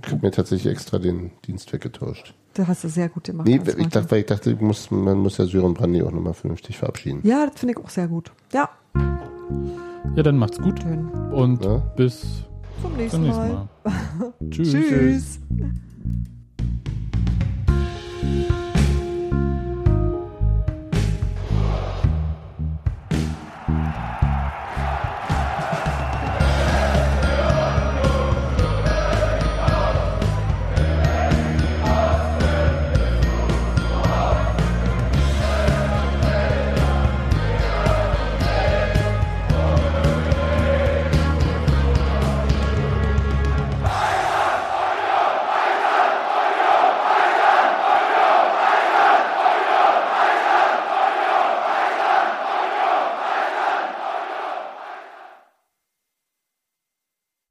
Ich habe mir tatsächlich extra den Dienst weggetauscht. da hast du sehr gut gemacht. Nee, ich dachte, weil ich dachte, ich muss, man muss ja Sören Brandy auch nochmal vernünftig verabschieden. ja, das finde ich auch sehr gut. Ja, Ja, dann macht's gut schön. und Ja. bis Zum zum nächsten nächsten Mal. Mal. Tschüss. Tschüss.